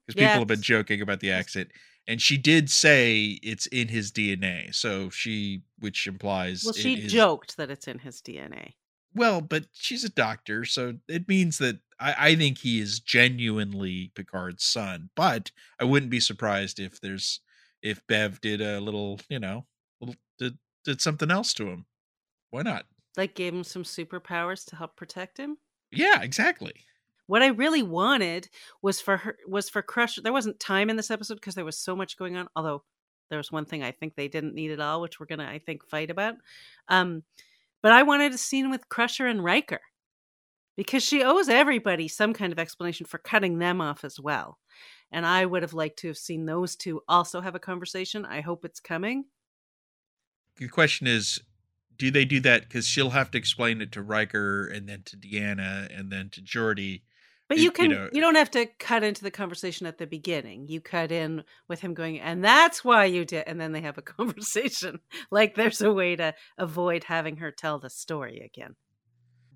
because people have been joking about the accent and she did say it's in his DNA. So she, which implies, well, she joked that it's in his DNA. Well, but she's a doctor, so it means that I, I think he is genuinely Picard's son. But I wouldn't be surprised if there's if Bev did a little, you know, little did did something else to him. Why not? Like gave him some superpowers to help protect him? Yeah, exactly. What I really wanted was for her was for Crusher. There wasn't time in this episode because there was so much going on. Although there was one thing I think they didn't need at all, which we're gonna I think fight about. Um, but I wanted a scene with Crusher and Riker because she owes everybody some kind of explanation for cutting them off as well. And I would have liked to have seen those two also have a conversation. I hope it's coming. The question is do they do that? Because she'll have to explain it to Riker and then to Deanna and then to Geordi but you can you, know, you, don't have to cut into the conversation at the beginning. You cut in with him going, and that's why you did and then they have a [LAUGHS] conversation. like there's a way to avoid having her tell the story again.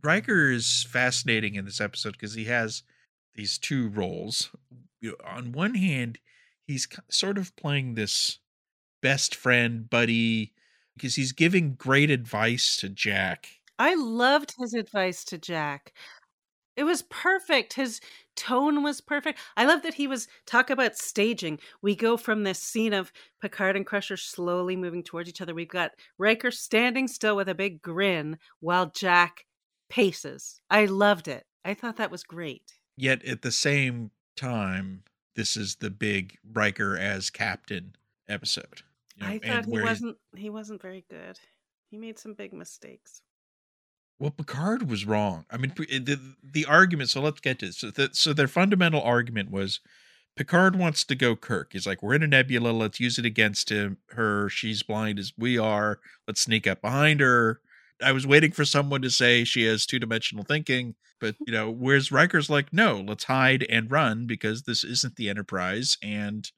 Riker is fascinating in this episode because he has these two roles. On one hand, he's sort of playing this best friend buddy because he's giving great advice to Jack. I loved his advice to Jack. It was perfect. His tone was perfect. I love that he was talk about staging. We go from this scene of Picard and Crusher slowly moving towards each other. We've got Riker standing still with a big grin while Jack paces. I loved it. I thought that was great. Yet at the same time, this is the big Riker as captain episode. You know, I thought he wasn't he wasn't very good. He made some big mistakes. Well, Picard was wrong. I mean, eh, the the argument. So let's get to it. So, the, so their fundamental argument was Picard wants to go Kirk. He's like, we're in a nebula. Let's use it against him. Her. She's blind as we are. Let's sneak up behind her. I was waiting for someone to say she has two dimensional thinking, but you know, whereas Riker's like, no, let's hide and run because this isn't the Enterprise, and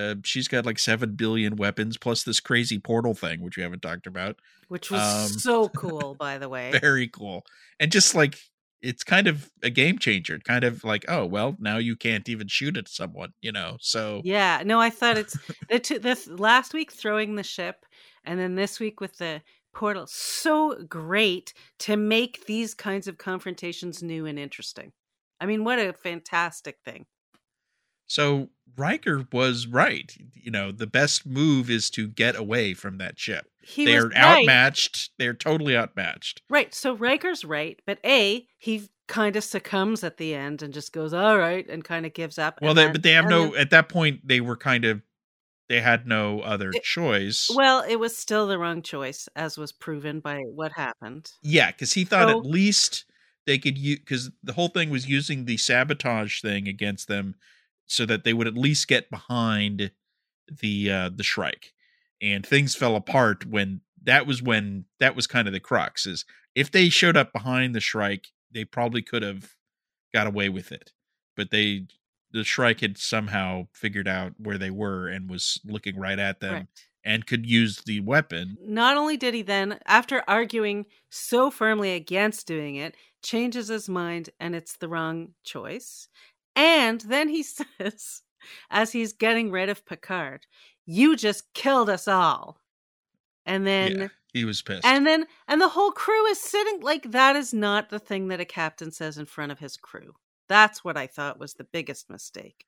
Uh, she's got like seven billion weapons plus this crazy portal thing, which we haven't talked about. Which was Um, so cool, [LAUGHS] by the way. Very cool. And just like it's kind of a game changer. Kind of like, oh well, now you can't even shoot at someone, you know. So Yeah, no, I thought it's [LAUGHS] the two, this last week throwing the ship, and then this week with the portal. So great to make these kinds of confrontations new and interesting. I mean, what a fantastic thing! So Riker was right. You know, the best move is to get away from that ship. He They're right. outmatched. They're totally outmatched. Right. So Riker's right, but A, he kind of succumbs at the end and just goes, "All right," and kind of gives up. Well, they, then- but they have no. then- At that point, they were kind of. They had no other It- choice. well, it was still the wrong choice, as was proven by what happened. yeah, because he thought So- at least they could use. Because the whole thing was using the sabotage thing against them, so that they would at least get behind the uh the Shrike. And things fell apart when that was when that was kind of the crux. Is if they showed up behind the Shrike, they probably could have got away with it. But they the Shrike had somehow figured out where they were and was looking right at them Right. and could use the weapon. Not only did he then, after arguing so firmly against doing it, changes his mind and it's the wrong choice. And then he [LAUGHS] says, as he's getting rid of Picard, you just killed us all. And then yeah, he was pissed. and then and the whole crew is sitting like that is not the thing that a captain says in front of his crew. That's what I thought was the biggest mistake.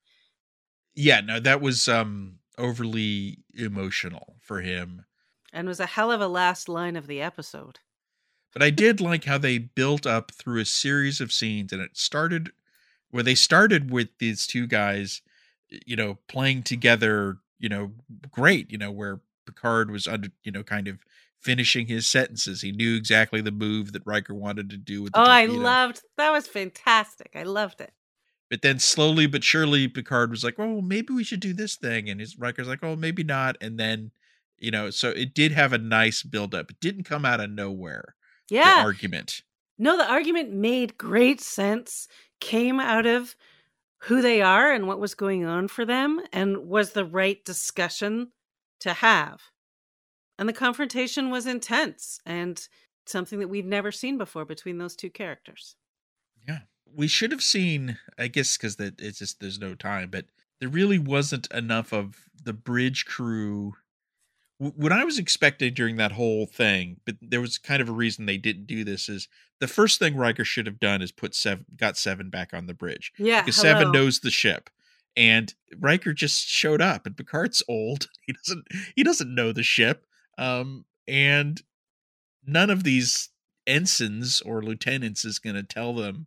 yeah, no, that was um overly emotional for him. And was a hell of a last line of the episode. But I did like how they built up through a series of scenes, and it started where they started with these two guys, you know, playing together, you know, great, you know, where Picard was under, you know, kind of finishing his sentences. He knew exactly the move that Riker wanted to do with the Oh, I loved that was fantastic. I loved it. But then slowly but surely, Picard was like, "Oh, maybe we should do this thing," and his Riker's like, "Oh, maybe not." And then, you know, so it did have a nice build up. It didn't come out of nowhere. The Yeah. argument. No, the argument made great sense, came out of who they are and what was going on for them, and was the right discussion to have. And the confrontation was intense and something that we've never seen before between those two characters. Yeah, we should have seen. I guess because it's just there's no time, but there really wasn't enough of the bridge crew. What I was expecting during that whole thing, but there was kind of a reason they didn't do this. Is the first thing Riker should have done is put seven, got seven back on the bridge. Yeah. because Seven knows the ship, and Riker just showed up. And Picard's old; [LAUGHS] he doesn't he doesn't know the ship, um, and none of these ensigns or lieutenants is going to tell them,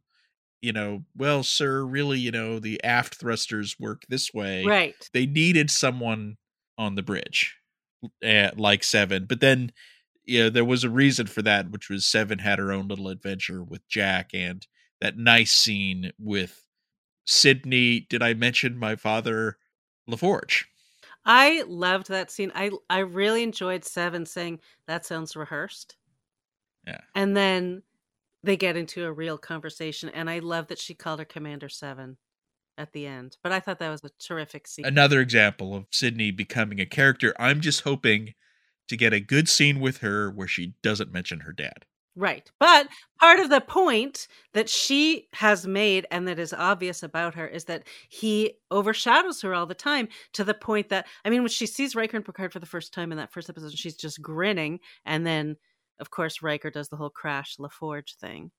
you know, well, sir, really, you know, the aft thrusters work this way. Right. They needed someone on the bridge, uh, like Seven, but then. You know, there was a reason for that, which was Seven had her own little adventure with Jack and that nice scene with Sidney. Did I mention my father, LaForge? I loved that scene. I I really enjoyed Seven saying that sounds rehearsed. Yeah. And then they get into a real conversation, and I love that she called her Commander Seven at the end. But I thought that was a terrific scene. Another example of Sidney becoming a character. I'm just hoping to get a good scene with her where she doesn't mention her dad. Right. But part of the point that she has made and that is obvious about her is that he overshadows her all the time to the point that, I mean, when she sees Riker and Picard for the first time in that first episode, she's just grinning. And then, of course, Riker does the whole crash LaForge thing.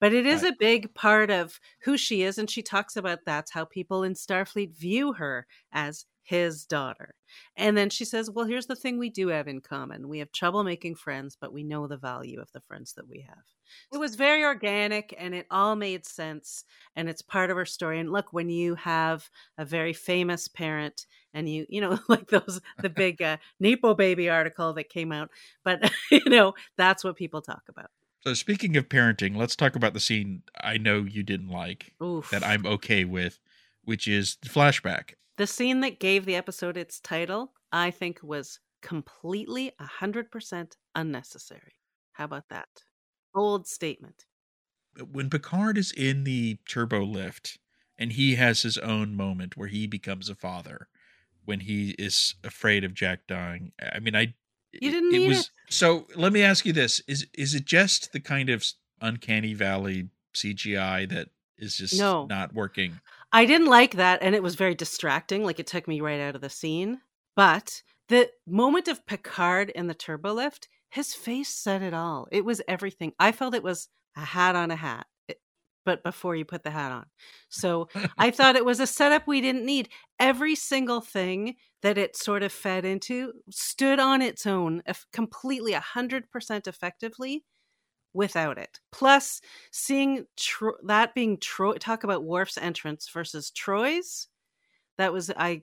But it is Right. a big part of who she is. And she talks about that's how people in Starfleet view her as his daughter. And then she says, Well, here's the thing we do have in common. We have trouble making friends, but we know the value of the friends that we have. It was very organic and it all made sense. And it's part of her story. And look, when you have a very famous parent and you, you know, [LAUGHS] like those, the [LAUGHS] big uh, Nepo baby article that came out, but, [LAUGHS] you know, that's what people talk about. So, speaking of parenting, let's talk about the scene I know you didn't like Oof. that I'm okay with, which is the flashback. The scene that gave the episode its title, I think, was completely 100% unnecessary. How about that? Bold statement. When Picard is in the turbo lift and he has his own moment where he becomes a father, when he is afraid of Jack dying. I mean, I You didn't need it. so. Let me ask you this: is is it just the kind of uncanny valley CGI that is just No. not working? I didn't like that, and it was very distracting. Like it took me right out of the scene. But the moment of Picard in the turbo lift, his face said it all. It was everything. I felt it was a hat on a hat, It- but before you put the hat on. So I [LAUGHS] thought it was a setup we didn't need. Every single thing that it sort of fed into stood on its own, completely 100% effectively without it. Plus, seeing Tro- that being Troi, talk about Worf's entrance versus Troi's, that was I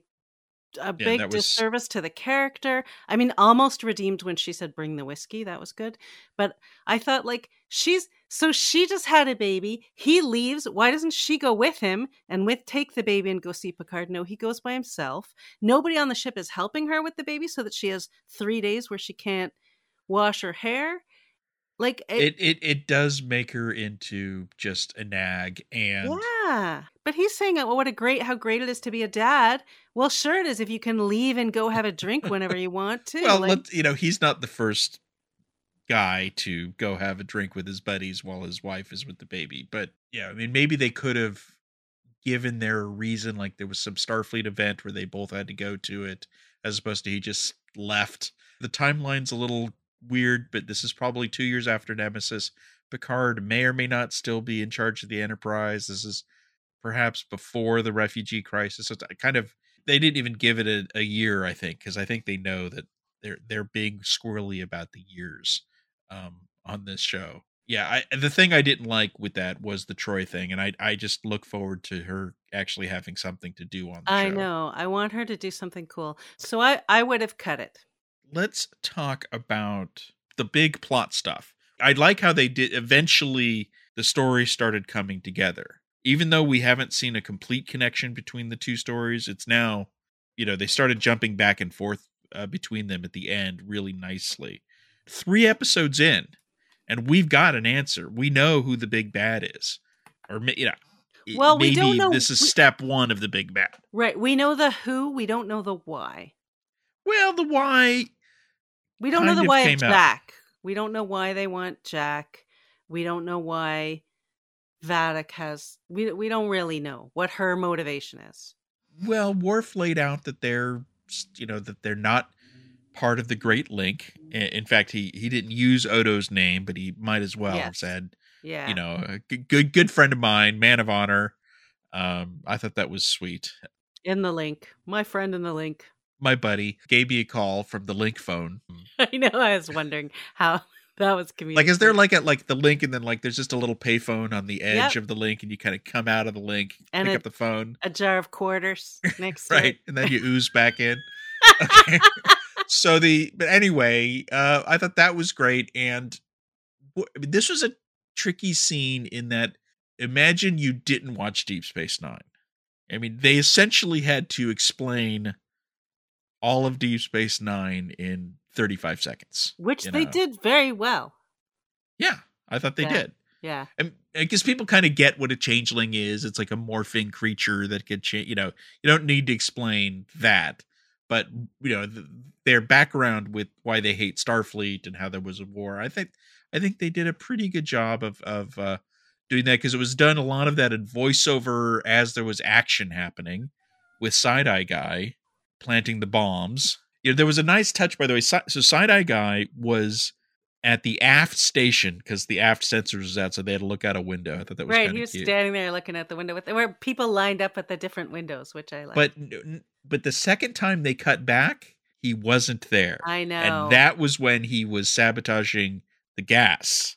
a big that was- disservice to the character. I mean, almost redeemed when she said "bring the whiskey." That was good, but I thought like she's so she just had a baby. He leaves. Why doesn't she go with him and with take the baby and go see Picard? No, he goes by himself. Nobody on the ship is helping her with the baby, so that she has three days where she can't wash her hair. Like It it it does make her into just a nag, and yeah, but he's saying, "Oh, what a great, how great it is to be a dad." Well, sure it is if you can leave and go have a drink whenever you want to. well, like, you know, he's not the first guy to go have a drink with his buddies while his wife is with the baby. But yeah, I mean, maybe they could have given their reason, like there was some Starfleet event where they both had to go to it, as opposed to he just left. The timeline's a little weird, but this is probably two years after Nemesis. Picard may or may not still be in charge of the Enterprise. This is perhaps before the refugee crisis. So it's kind of they didn't even give it a, a year, I think, because I think they know that they're they're being squirrely about the years um, on this show. Yeah, I, the thing I didn't like with that was the Troi thing, and I I just look forward to her actually having something to do on the I show. know. I want her to do something cool. So I, I would have cut it. Let's talk about the big plot stuff. I like how they did eventually the story started coming together. Even though we haven't seen a complete connection between the two stories, it's now, you know, they started jumping back and forth uh, between them at the end really nicely. Three episodes in, and we've got an answer. We know who the big bad is, or you know, Well, we don't know- this is we- step one of the big bad. Right. We know the who. We don't know the why. Well, the why We don't know the why out. Jack. We don't know why they want Jack. We don't know why Vadic has. We we don't really know what her motivation is. Well, Worf laid out that they're, you know, that they're not part of the Great Link. In fact, he he didn't use Odo's name, but he might as well have said, Yeah. you know, a g- good good friend of mine, man of honor. Um, I thought that was sweet. in the link, my friend in the link. My buddy gave me a call from the Link phone. [LAUGHS] I know. I was wondering how [LAUGHS] that was communicated. Like, is there like at like the link, and then like there's just a little payphone on the edge Yep. of the link, and you kind of come out of the link, And pick it- up the phone, a jar of quarters next [LAUGHS] right, and then you ooze back in. Okay. so the but anyway, uh, I thought that was great, and w- I mean, this was a tricky scene in that imagine you didn't watch Deep Space Nine. I mean, they essentially had to explain all of Deep Space Nine in 35 seconds, Which they know. did very well. Yeah, I thought they Yeah. did. Yeah. and because people kind of get what a changeling is it's like a morphing creature that could change you know you don't need to explain that but you know th- their background with why they hate starfleet and how there was a war i think i think they did a pretty good job of of uh doing that because it was done a lot of that in voiceover as there was action happening with side eye guy planting the bombs you know there was a nice touch by the way so side eye guy was at the aft station because the aft sensors was out, so they had to look out a window. I thought that was Right. He was cute. standing there looking at the window with were people lined up at the different windows, which I like. But but the second time they cut back, he wasn't there, I know. and that was when he was sabotaging the gas.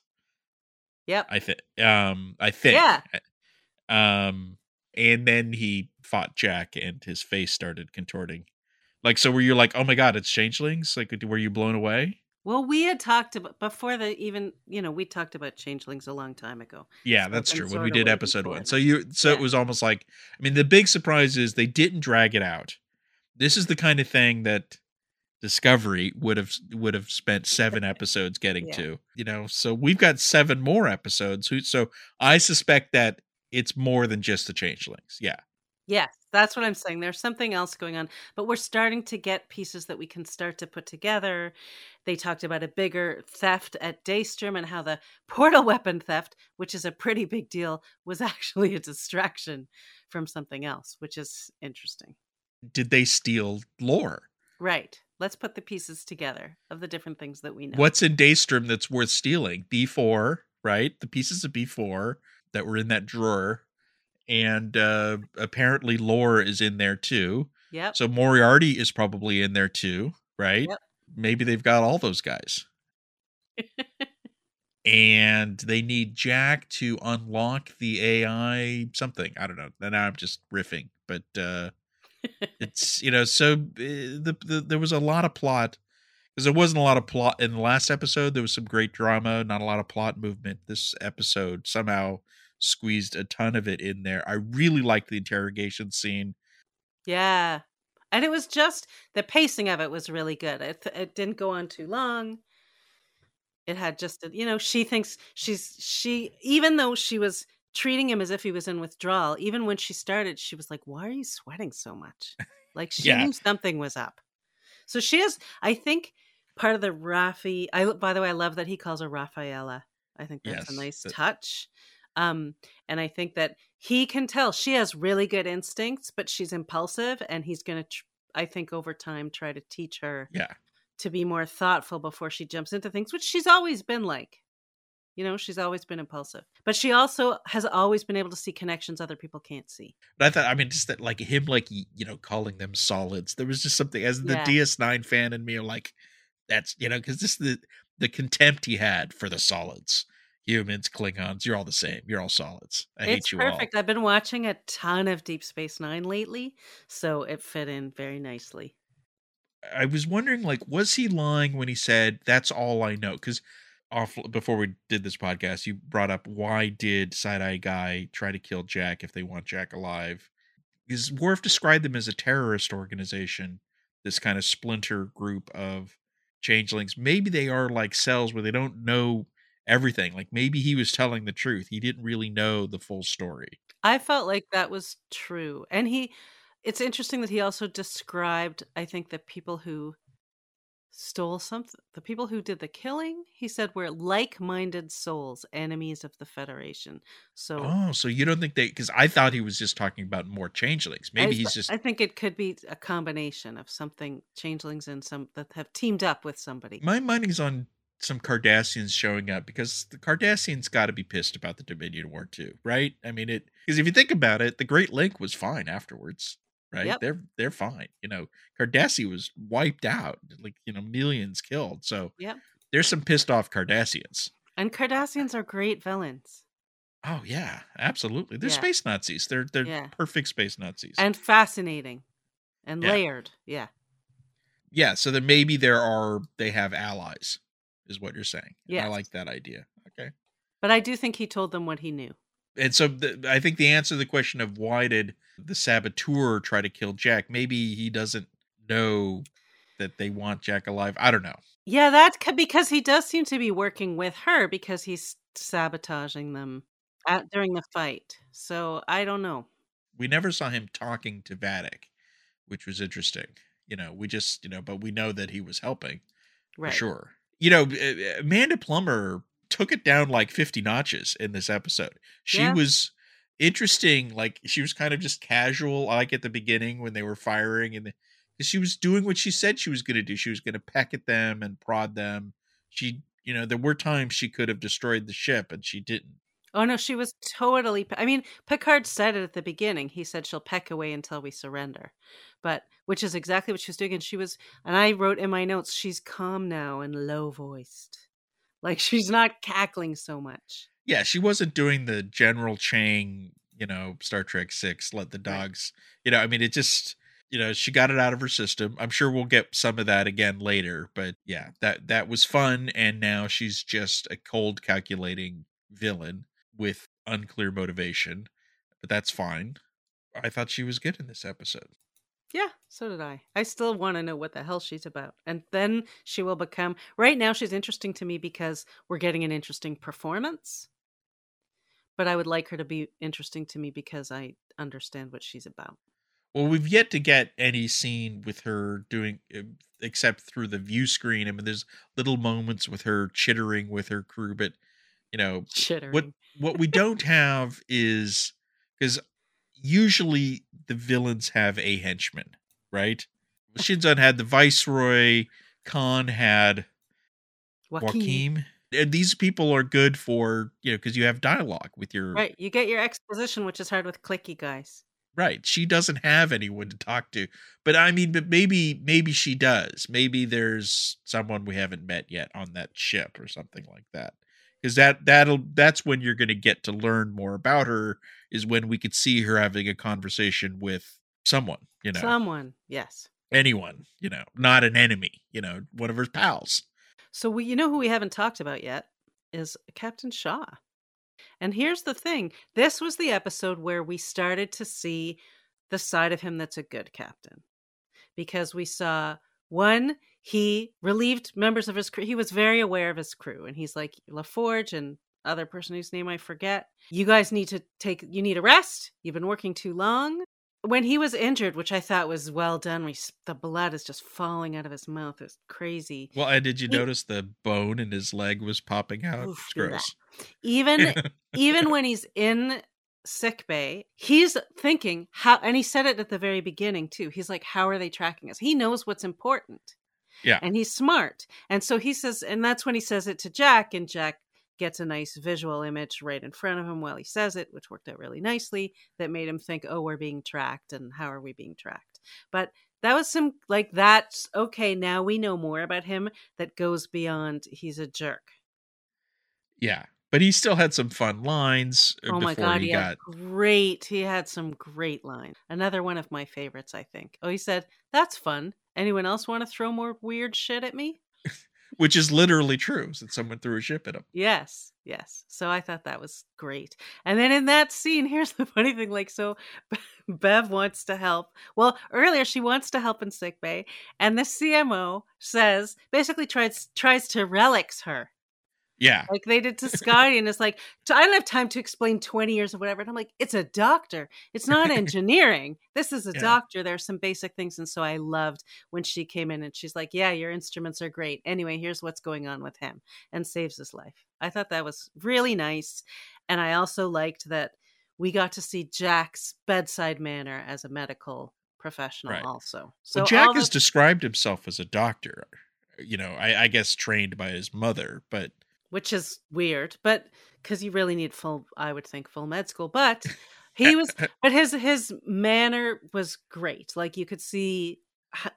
Yep. I think. Um, I think. Yeah. Um, and then he fought Jack, and his face started contorting. Like so, were you like, oh my god, it's changelings? Like, were you blown away? Well, we had talked about before the even you know we talked about changelings a long time ago. Yeah, So that's I'm true. When we did episode one, so you, so it was almost like, I mean, the big surprise is they didn't drag it out. This is the kind of thing that Discovery would have would have spent seven [LAUGHS] episodes getting Yeah. to. You know, so we've got seven more episodes. Who- So I suspect that it's more than just the changelings. Yeah, Yes, that's what I'm saying. There's something else going on, but we're starting to get pieces that we can start to put together. They talked about a bigger theft at Daystrom and how the [LAUGHS] portal weapon theft, which is a pretty big deal, was [LAUGHS] actually a distraction from something else, which is interesting. Did they steal Lore? Right. Let's put the pieces together of the different things that we know. What's in Daystrom that's worth stealing? B4, right? The pieces of B4 that were in that drawer and uh, apparently Lore is in there too. Yep. So Moriarty is probably in there too, right? Yep. Maybe they've got all those guys. [LAUGHS] and they need Jack to unlock the AI something. I don't know. Now I'm just riffing, but uh it's you know so uh, the, the there was a lot of plot because there wasn't a lot of plot in the last episode. There was some great drama, not a lot of plot movement. This episode somehow squeezed a ton of it in there. I really liked the interrogation scene. Yeah. And it was just the pacing of it was really good. It it didn't go on too long. It had just a, you know, she thinks she's she even though she was treating him as if he was in withdrawal, even when she started, she was like, "Why are you sweating so much?" Like she Yeah. knew something was up. So she is, I think part of the Raffi I by the way, I love that he calls her Raffaela. I think that's Yes, a nice that- touch. Um, and I think that he can tell she has really good instincts, but she's impulsive, and he's going to, tr- I think, over time, try to teach her Yeah. to be more thoughtful before she jumps into things, which she's always been like. You know, she's always been impulsive, but she also has always been able to see connections other people can't see. But I thought, I mean, just that, like him, like you know, calling them solids. There was just something as the Yeah. DS9 fan in me, are like, that's you know, because this the the contempt he had for the solids, humans, Klingons. You're all the same. You're all solids. I it's hate you perfect. all. I've been watching a ton of Deep Space Nine lately, so it fit in very nicely. I was wondering, like, was he lying when he said that's all I know? Because off before we did this podcast, you brought up why did Side Eye Guy try to kill Jack if they want Jack alive? Because Worf described them as a terrorist organization, this kind of splinter group of changelings. Maybe they are like cells where they don't know everything. Like maybe he was telling the truth. He didn't really know the full story. I felt like that was true. And he it's interesting that he also described I think the people who stole something the people who did the killing he said were like-minded souls enemies of the federation so Oh, so you don't think they? Because I thought he was just talking about more changelings. Maybe th- he's just I think it could be a combination of something changelings and some that have teamed up with somebody My money's on some Cardassians showing up because the Cardassians got to be pissed about the Dominion War too, right? I mean, it because if you think about it, the Great Link was fine afterwards, right? Yep. They're they're fine. You know, Cardassia was wiped out, like you know, millions killed. So Yep. there's some pissed off Cardassians. and cardassians are great villains Oh yeah, absolutely. They're Yeah. space Nazis. They're they're Yeah. perfect space Nazis. and fascinating and Yeah. layered yeah yeah, so then maybe there are they have allies, is what you're saying. Yeah. I like that idea. Okay. but i do think he told them what he knew and so the, I think the answer to the question of why did the saboteur try to kill Jack? Maybe he doesn't know that they want Jack alive. I don't know. Yeah, that could because he does seem to be working with her because he's sabotaging them at, during the fight. So I don't know. We never saw him talking to Vadic, which was interesting. You know, we just you know, but we know that he was helping Right. for sure. You know, uh, Amanda Plummer took it down like 50 notches in this episode. She Yeah. was interesting. Like she was kind of just casual, like at the beginning when they were firing, and the, she was doing what she said she was going to do. She was going to peck at them and prod them. She, you know, there were times she could have destroyed the ship, and she didn't. Oh no, she was totally. I mean, Picard said it at the beginning. He said she'll peck away until we surrender, but which is exactly what she was doing. And she was, and I wrote in my notes, she's calm now and low voiced, like she's not cackling so much. Yeah, she wasn't doing the General Chang, you know, Star Trek Six. Let the Right. dogs, you know. I mean, it just, you know, she got it out of her system. I'm sure we'll get some of that again later, but yeah, that that was fun. And now she's just a cold, calculating villain with unclear motivation, but that's fine. I thought she was good in this episode. Yeah, so did I. I still want to know what the hell she's about. And then she will become. Right now, she's interesting to me because we're getting an interesting performance. but I would like her to be interesting to me because I understand what she's about. Well, we've yet to get any scene with her doing, uh, except through the view screen. I mean, there's little moments with her chittering with her crew, but you know, Chittering. what what we don't have is because usually the villains have a henchman, right? Shinzon had the Viceroy, Khan had Joachim. Joachim. And these people are good for you know because you have dialogue with your Right. You get your exposition, which is hard with clicky guys. Right. She doesn't have anyone to talk to. But I mean, but maybe maybe she does. Maybe there's someone we haven't met yet on that ship or something like that. Because that that'll that's when you're gonna get to learn more about her, is when we could see her having a conversation with someone, you know. Someone, yes. anyone, you know, not an enemy, you know, one of her pals. So we, you know, who we haven't talked about yet is Captain Shaw. And here's the thing: this was the episode where we started to see the side of him that's a good captain, because we saw one he relieved members of his crew. He was very aware of his crew, and he's like LaForge and other person whose name I forget. You guys need to take. You need a rest. You've been working too long when he was injured, which I thought was well done, we, the blood is just falling out of his mouth. It's crazy. Well, and did you He- notice the bone in his leg was popping out? Oof, It's gross. Even even when he's in sick bay, he's thinking how, and he said it at the very beginning too. He's like, "How are they tracking us?" He knows what's important. Yeah. and he's smart, and so he says, and that's when he says it to Jack, and Jack gets a nice visual image right in front of him while he says it, which worked out really nicely. That made him think, "Oh, we're being tracked, and how are we being tracked?" But that was some like that's okay. Now we know more about him that goes beyond he's a jerk. Yeah. But he still had some fun lines uh, Oh my god, he he got had great. He had some great lines. Another one of my favorites, I think. Oh, he said, "That's fun. Anyone else want to throw more weird shit at me?" [LAUGHS] which is literally true since someone threw a ship at him. Yes, yes. So I thought that was great. And then in that scene, here's the [LAUGHS] funny thing: like, so Bev wants to help. Well, earlier she wants to help in sick bay, and the CMO says basically tries tries to relics her. Yeah. like they did to Scotty, and it's like I don't have time to explain twenty years of whatever. And I'm like, it's a doctor. It's not [LAUGHS] engineering. this is a Yeah. doctor. There's some basic things, and so I loved when she came in and she's like, "Yeah, your instruments are great. Anyway, here's what's going on with him," and saves his life. I thought that was really nice, and I also liked that we got to see Jack's bedside manner as a medical professional, Right. also. So well, Jack has the- described himself as a doctor. You know, I, I guess trained by his mother, but which is weird, but because you really need full, I would think full med school. But [LAUGHS] he was, but his his manner was great. Like you could see,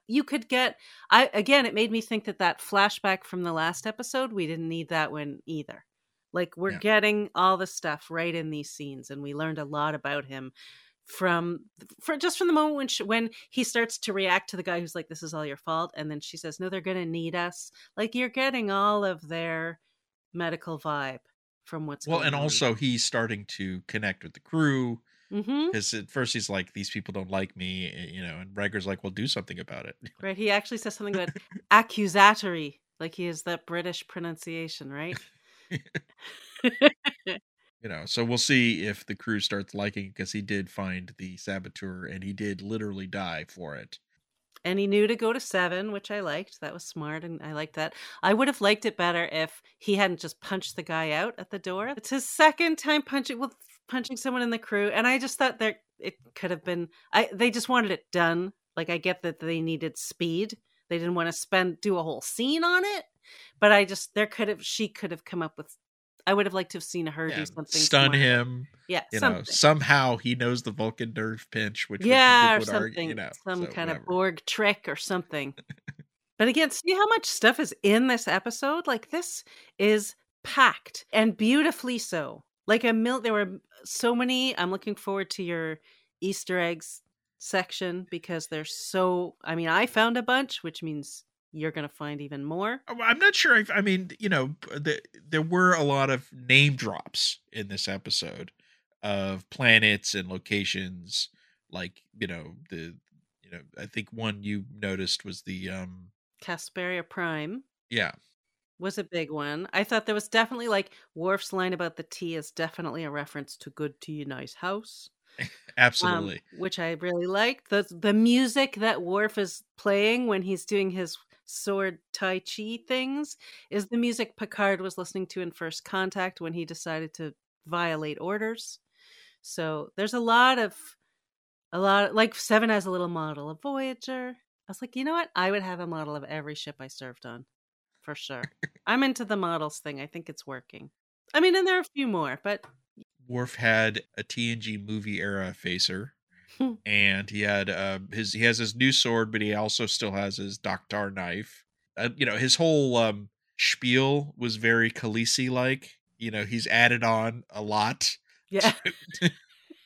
you could get. I again, it made me think that that flashback from the last episode, we didn't need that one either. Like we're Yeah. getting all the stuff right in these scenes, and we learned a lot about him from for just from the moment when she, when he starts to react to the guy who's like this is all your fault and then she says no they're going to need us like you're getting all of their medical vibe from what's well, and on. also he's starting to connect with the crew because at first he's like, "These people don't like me," eh, you know, and Riker's like, "Well, do something about it." right he actually says something about [LAUGHS] accusatory like he has that british pronunciation right [LAUGHS] You know, so we'll see if the crew starts liking because he did find the saboteur and he did literally die for it. And he knew to go to seven which i liked that was smart and i liked that. I would have liked it better if he hadn't just punched the guy out at the door. It's his second time punching with punching someone in the crew and i just thought there it could have been i they just wanted it done. Like i get that they needed speed. They didn't want to spend do a whole scene on it but i just there could have she could have come up with i would have liked to have seen her Yeah, do something stun smarter. him. yeah You something. know, somehow he knows the Vulcan nerve pinch, which would- yeah, or would something, argue, you know, some so kind of. Borg trick or something. [LAUGHS] but again, see how much stuff is in this episode? Like this is packed and beautifully so. Like a mil, there were so many. I'm looking forward to your Easter eggs section because they're so. I mean, I found a bunch, which means you're going to find even more. Oh, I'm not sure. If, I mean, you know, the, there were a lot of name drops in this episode of planets and locations. Like, you know, the, you know, I think one you noticed was the, um, Casperia Prime. yeah, was a big one. I thought there was definitely like Worf's line about the tea is definitely a reference to good tea, nice house. [LAUGHS] Absolutely. Um, which I really liked. The the music that Worf is playing when he's doing his sword tai chi things is the music Picard was listening to in First Contact when he decided to violate orders. So there's a lot of a lot of, like Seven has a little model of Voyager. I was like, you know what? I would have a model of every ship I served on. For sure. I'm into the models thing. I think it's working. I mean, and there are a few more, but Worf had a TNG movie era phaser, Hmm. and he had uh, his he has his new sword, but he also still has his d'k tahg knife. Uh, you know, his whole um, spiel was very Khaleesi like. You know, he's added on a lot. yeah. [LAUGHS]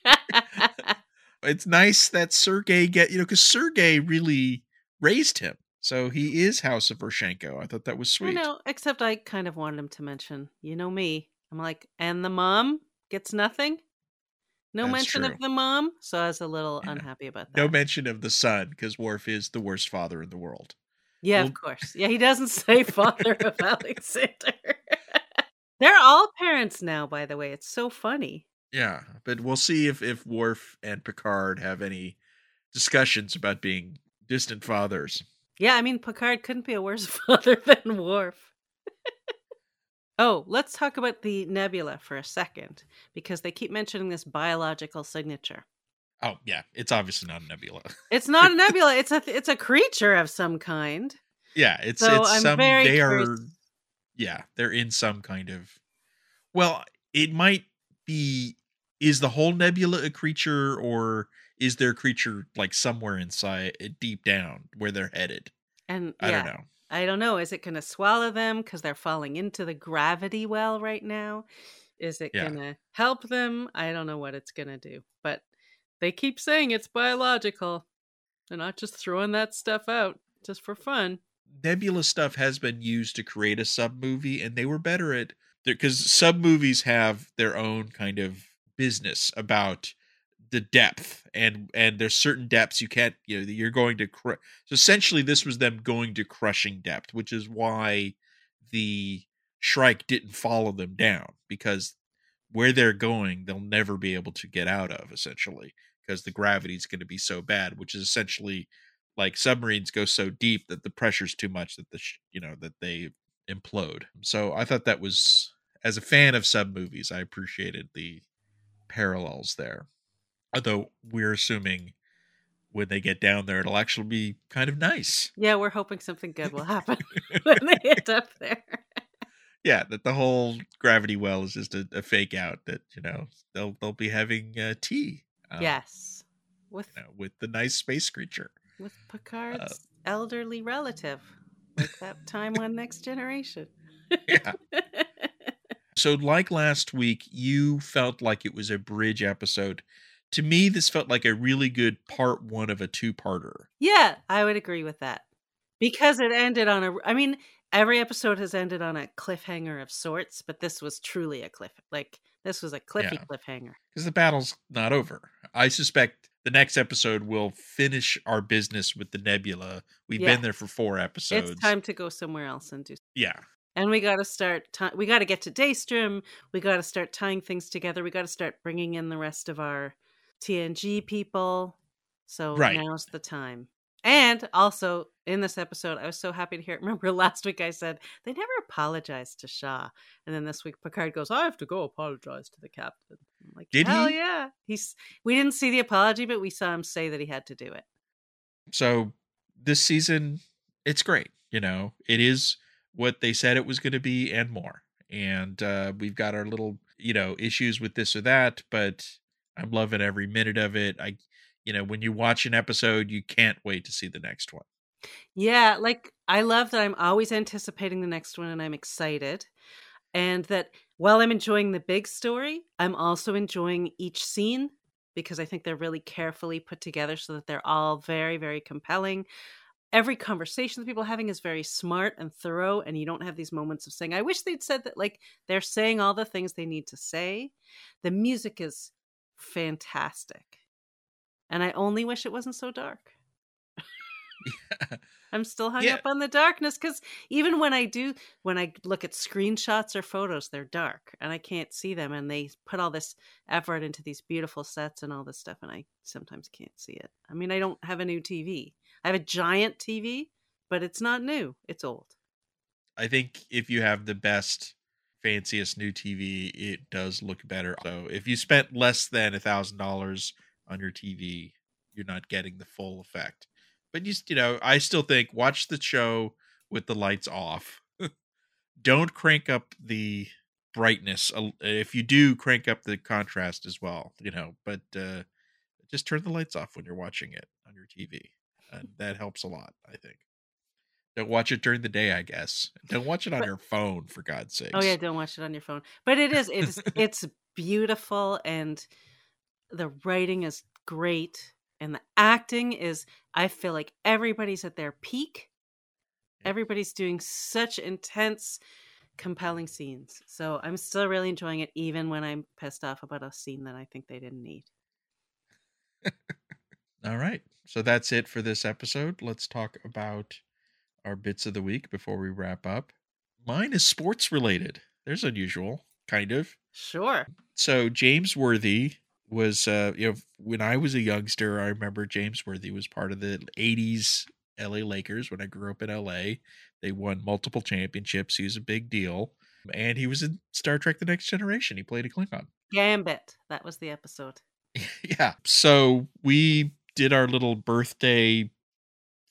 [LAUGHS] It's nice that Sergey get you know because Sergey really raised him, so he is House of Rozhenko. I thought that was sweet. know, except I kind of wanted him to mention, you know me. I'm like, and the mom gets nothing? No That's mention true. of the mom? So I was a little Yeah. [LAUGHS] unhappy about that. No mention of the son because Worf is the worst father in the world. Yeah, Well- of course. Yeah, he doesn't [LAUGHS] say father of Alexander. [LAUGHS] They're all parents now, by the way. It's so funny. Yeah, but we'll see if if Worf and Picard have any discussions about being distant fathers. Yeah, I mean, Picard couldn't be a worse father than Worf. Oh, let's talk about the nebula for a second, because they keep mentioning this biological signature. Oh yeah, it's obviously not a nebula. It's not a nebula. [LAUGHS] It's a it's a creature of some kind. yeah, it's So it's I'm some very they are curious- yeah, they're in some kind of well, it might be is the whole nebula a creature or is there a creature like somewhere inside deep down where they're headed? And I yeah, don't know. I don't know. Is it going to swallow them because they're falling into the gravity well right now? Is it Yeah. going to help them? I don't know what it's going to do. But they keep saying it's biological. They're not just throwing that stuff out just for fun. nebula stuff has been used to create a sub movie and they were better at because sub movies have their own kind of business about the depth and and there's certain depths you can't you know you're going to cr- so essentially this was them going to crushing depth which is why the shrike didn't follow them down because where they're going they'll never be able to get out of essentially because the gravity's going to be so bad which is essentially like submarines go so deep that the pressure's too much that the sh- you know that they implode. So I thought that was as a fan of sub movies, I appreciated the parallels there. Although we're assuming when they get down there, it'll actually be kind of nice. Yeah, we're hoping something good will happen [LAUGHS] [LAUGHS] when they end up there. yeah, that the whole gravity well is just a, a fake out. That you know they'll they'll be having uh, tea. um, yes. With you know, with the nice space creature. with Picard's [LAUGHS] elderly relative. Like that time on Next Generation. Yeah. So, like last week, you felt like it was a bridge episode. To me, this felt like a really good part one of a two parter. Yeah, I would agree with that. Because it ended on a I mean, every episode has ended on a cliffhanger of sorts, but this was truly a cliff like this was a cliffy Yeah. cliffhanger. Because the battle's not over. I suspect the next episode will finish our business with the nebula. We've Yeah. been there for four episodes. It's time to go somewhere else and do Yeah. and we got to start ti we got to get to Daystrom, we got to start tying things together. We got to start bringing in the rest of our TNG people. So Right. now's the time. And also in this episode, I was so happy to hear. [LAUGHS] Remember last week I said they never apologized to Shaw, and then this week Picard goes, "I have to go apologize to the captain." I'm like, Did hell he? yeah. He's. We didn't see the apology, but we saw him say that he had to do it. So this season, it's great. You know, it is what they said it was going to be and more. And uh, we've got our little, you know, issues with this or that, but I'm loving every minute of it. I, you know, when you watch an episode, you can't wait to see the next one. Yeah, like I love that I'm always anticipating the next one and I'm excited. And that while I'm enjoying the big story, I'm also enjoying each scene because I think they're really carefully put together so that they're all very, very compelling. Every conversation that people are having is very smart and thorough, and you don't have these moments of saying, I wish they'd said that. Like they're saying all the things they need to say. The music is fantastic. And I only wish it wasn't so dark. I'm still hung Yeah. up on the darkness because even when I do, when I look at screenshots or photos, they're dark and I can't see them. And they put all this effort into these beautiful sets and all this stuff, and I sometimes can't see it. I mean, I don't have a new TV. I have a giant TV, but it's not new. It's old. I think if you have the best, fanciest new TV, it does look better. So if you spent less than a thousand dollars on your TV, you're not getting the full effect. But you, you know, I still think watch the show with the lights off. [LAUGHS] Don't crank up the brightness. If you do, crank up the contrast as well. You know, but uh, just turn the lights off when you're watching it on your TV, and that helps a lot. I think. Don't watch it during the day, I guess. Don't watch it on But- your phone, for God's sake. Oh yeah, don't watch it on your phone. But it is it's it's beautiful and the writing is great and the acting is I feel like everybody's at their peak. Everybody's doing such intense compelling scenes. So I'm still really enjoying it even when I'm pissed off about a scene that I think they didn't need. [LAUGHS] All right. So that's it for this episode. Let's talk about our bits of the week before we wrap up. Mine is sports related. There's unusual, kind of. Sure. So James Worthy was uh you know when I was a youngster, I remember James Worthy was part of the 80s LA Lakers when I grew up in LA. They won multiple championships. He was a big deal. And he was in Star Trek The Next Generation. He played a Klingon. Gambit. That was the episode. [LAUGHS] yeah. So we did our little birthday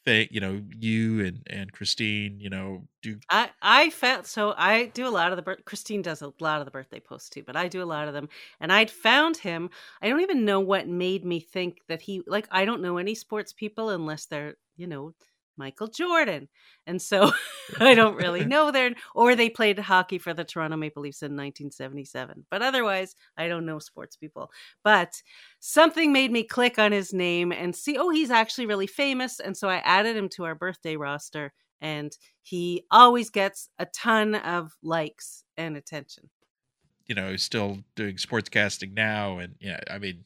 thing, you know, you and and Christine, you know, do I I felt so I do a lot of the birth Christine does a lot of the birthday posts too, but I do a lot of them. And I'd found him. I don't even know what made me think that he like I don't know any sports people unless they're, you know, Michael Jordan. And so [LAUGHS] [LAUGHS] I don't really know their or they played hockey for the Toronto Maple Leafs in 1977. But otherwise, I don't know sports people. But something made me click on his name and see oh, he's actually really famous and so I added him to our birthday roster and he always gets a ton of likes and attention. you know, he's still doing sportscasting now and yeah, I mean,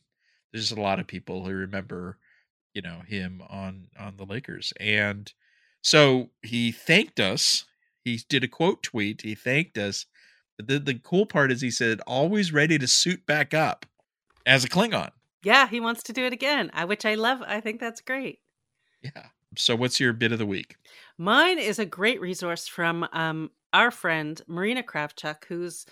there's a lot of people who remember, you know, him on on the Lakers. And so he thanked us. He did a quote tweet. He thanked us. But the, the cool part is he said, always ready to suit back up as a Klingon. Yeah, he wants to do it again, I- which I love. I think that's great. Yeah. So what's your bit of the week? Mine is a great resource from um, our friend Marina Kravchuk, who's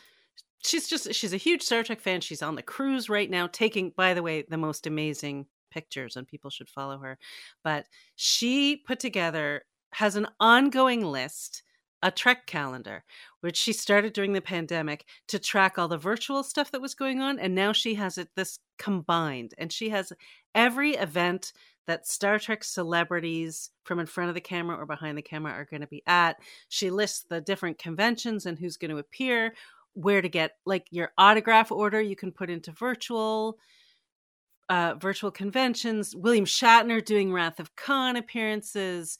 she's just she's a huge Star Trek fan. She's on the cruise right now, taking, by the way, the most amazing pictures, and people should follow her. But she put together has an ongoing list, a Trek calendar, which she started during the pandemic to track all the virtual stuff that was going on, and now she has it this combined, and she has every event that Star Trek celebrities from in front of the camera or behind the camera are going to be at. She lists the different conventions and who's going to appear, where to get like your autograph order you can put into virtual uh virtual conventions. William Shatner doing Wrath of Khan appearances.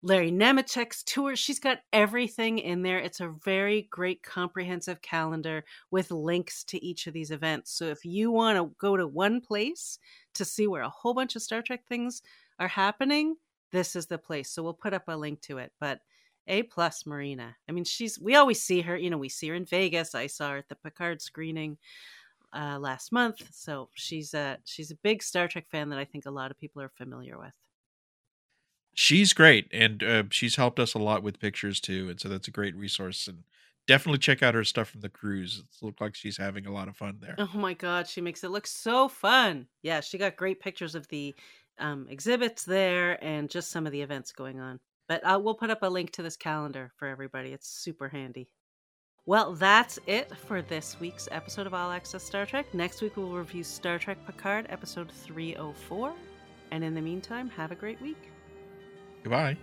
Larry Nemecek's tour. She's got everything in there. It's a very great comprehensive calendar with links to each of these events. So if you want to go to one place to see where a whole bunch of Star Trek things are happening, this is the place. So we'll put up a link to it. But A plus Marina. I mean, she's we always see her, you know, we see her in Vegas. I saw her at the Picard screening uh last month. So she's a she's a big Star Trek fan that I think a lot of people are familiar with. She's great, and uh, she's helped us a lot with pictures too, and so that's a great resource. And definitely check out her stuff from the cruise. It looks like she's having a lot of fun there. Oh my god, she makes it look so fun. Yeah, she got great pictures of the um, exhibits there and just some of the events going on. But uh, we'll put up a link to this calendar for everybody. It's super handy. Well, that's it for this week's episode of All Access Star Trek. Next week we'll review Star Trek Picard, episode 304. And in the meantime, have a great week. Goodbye.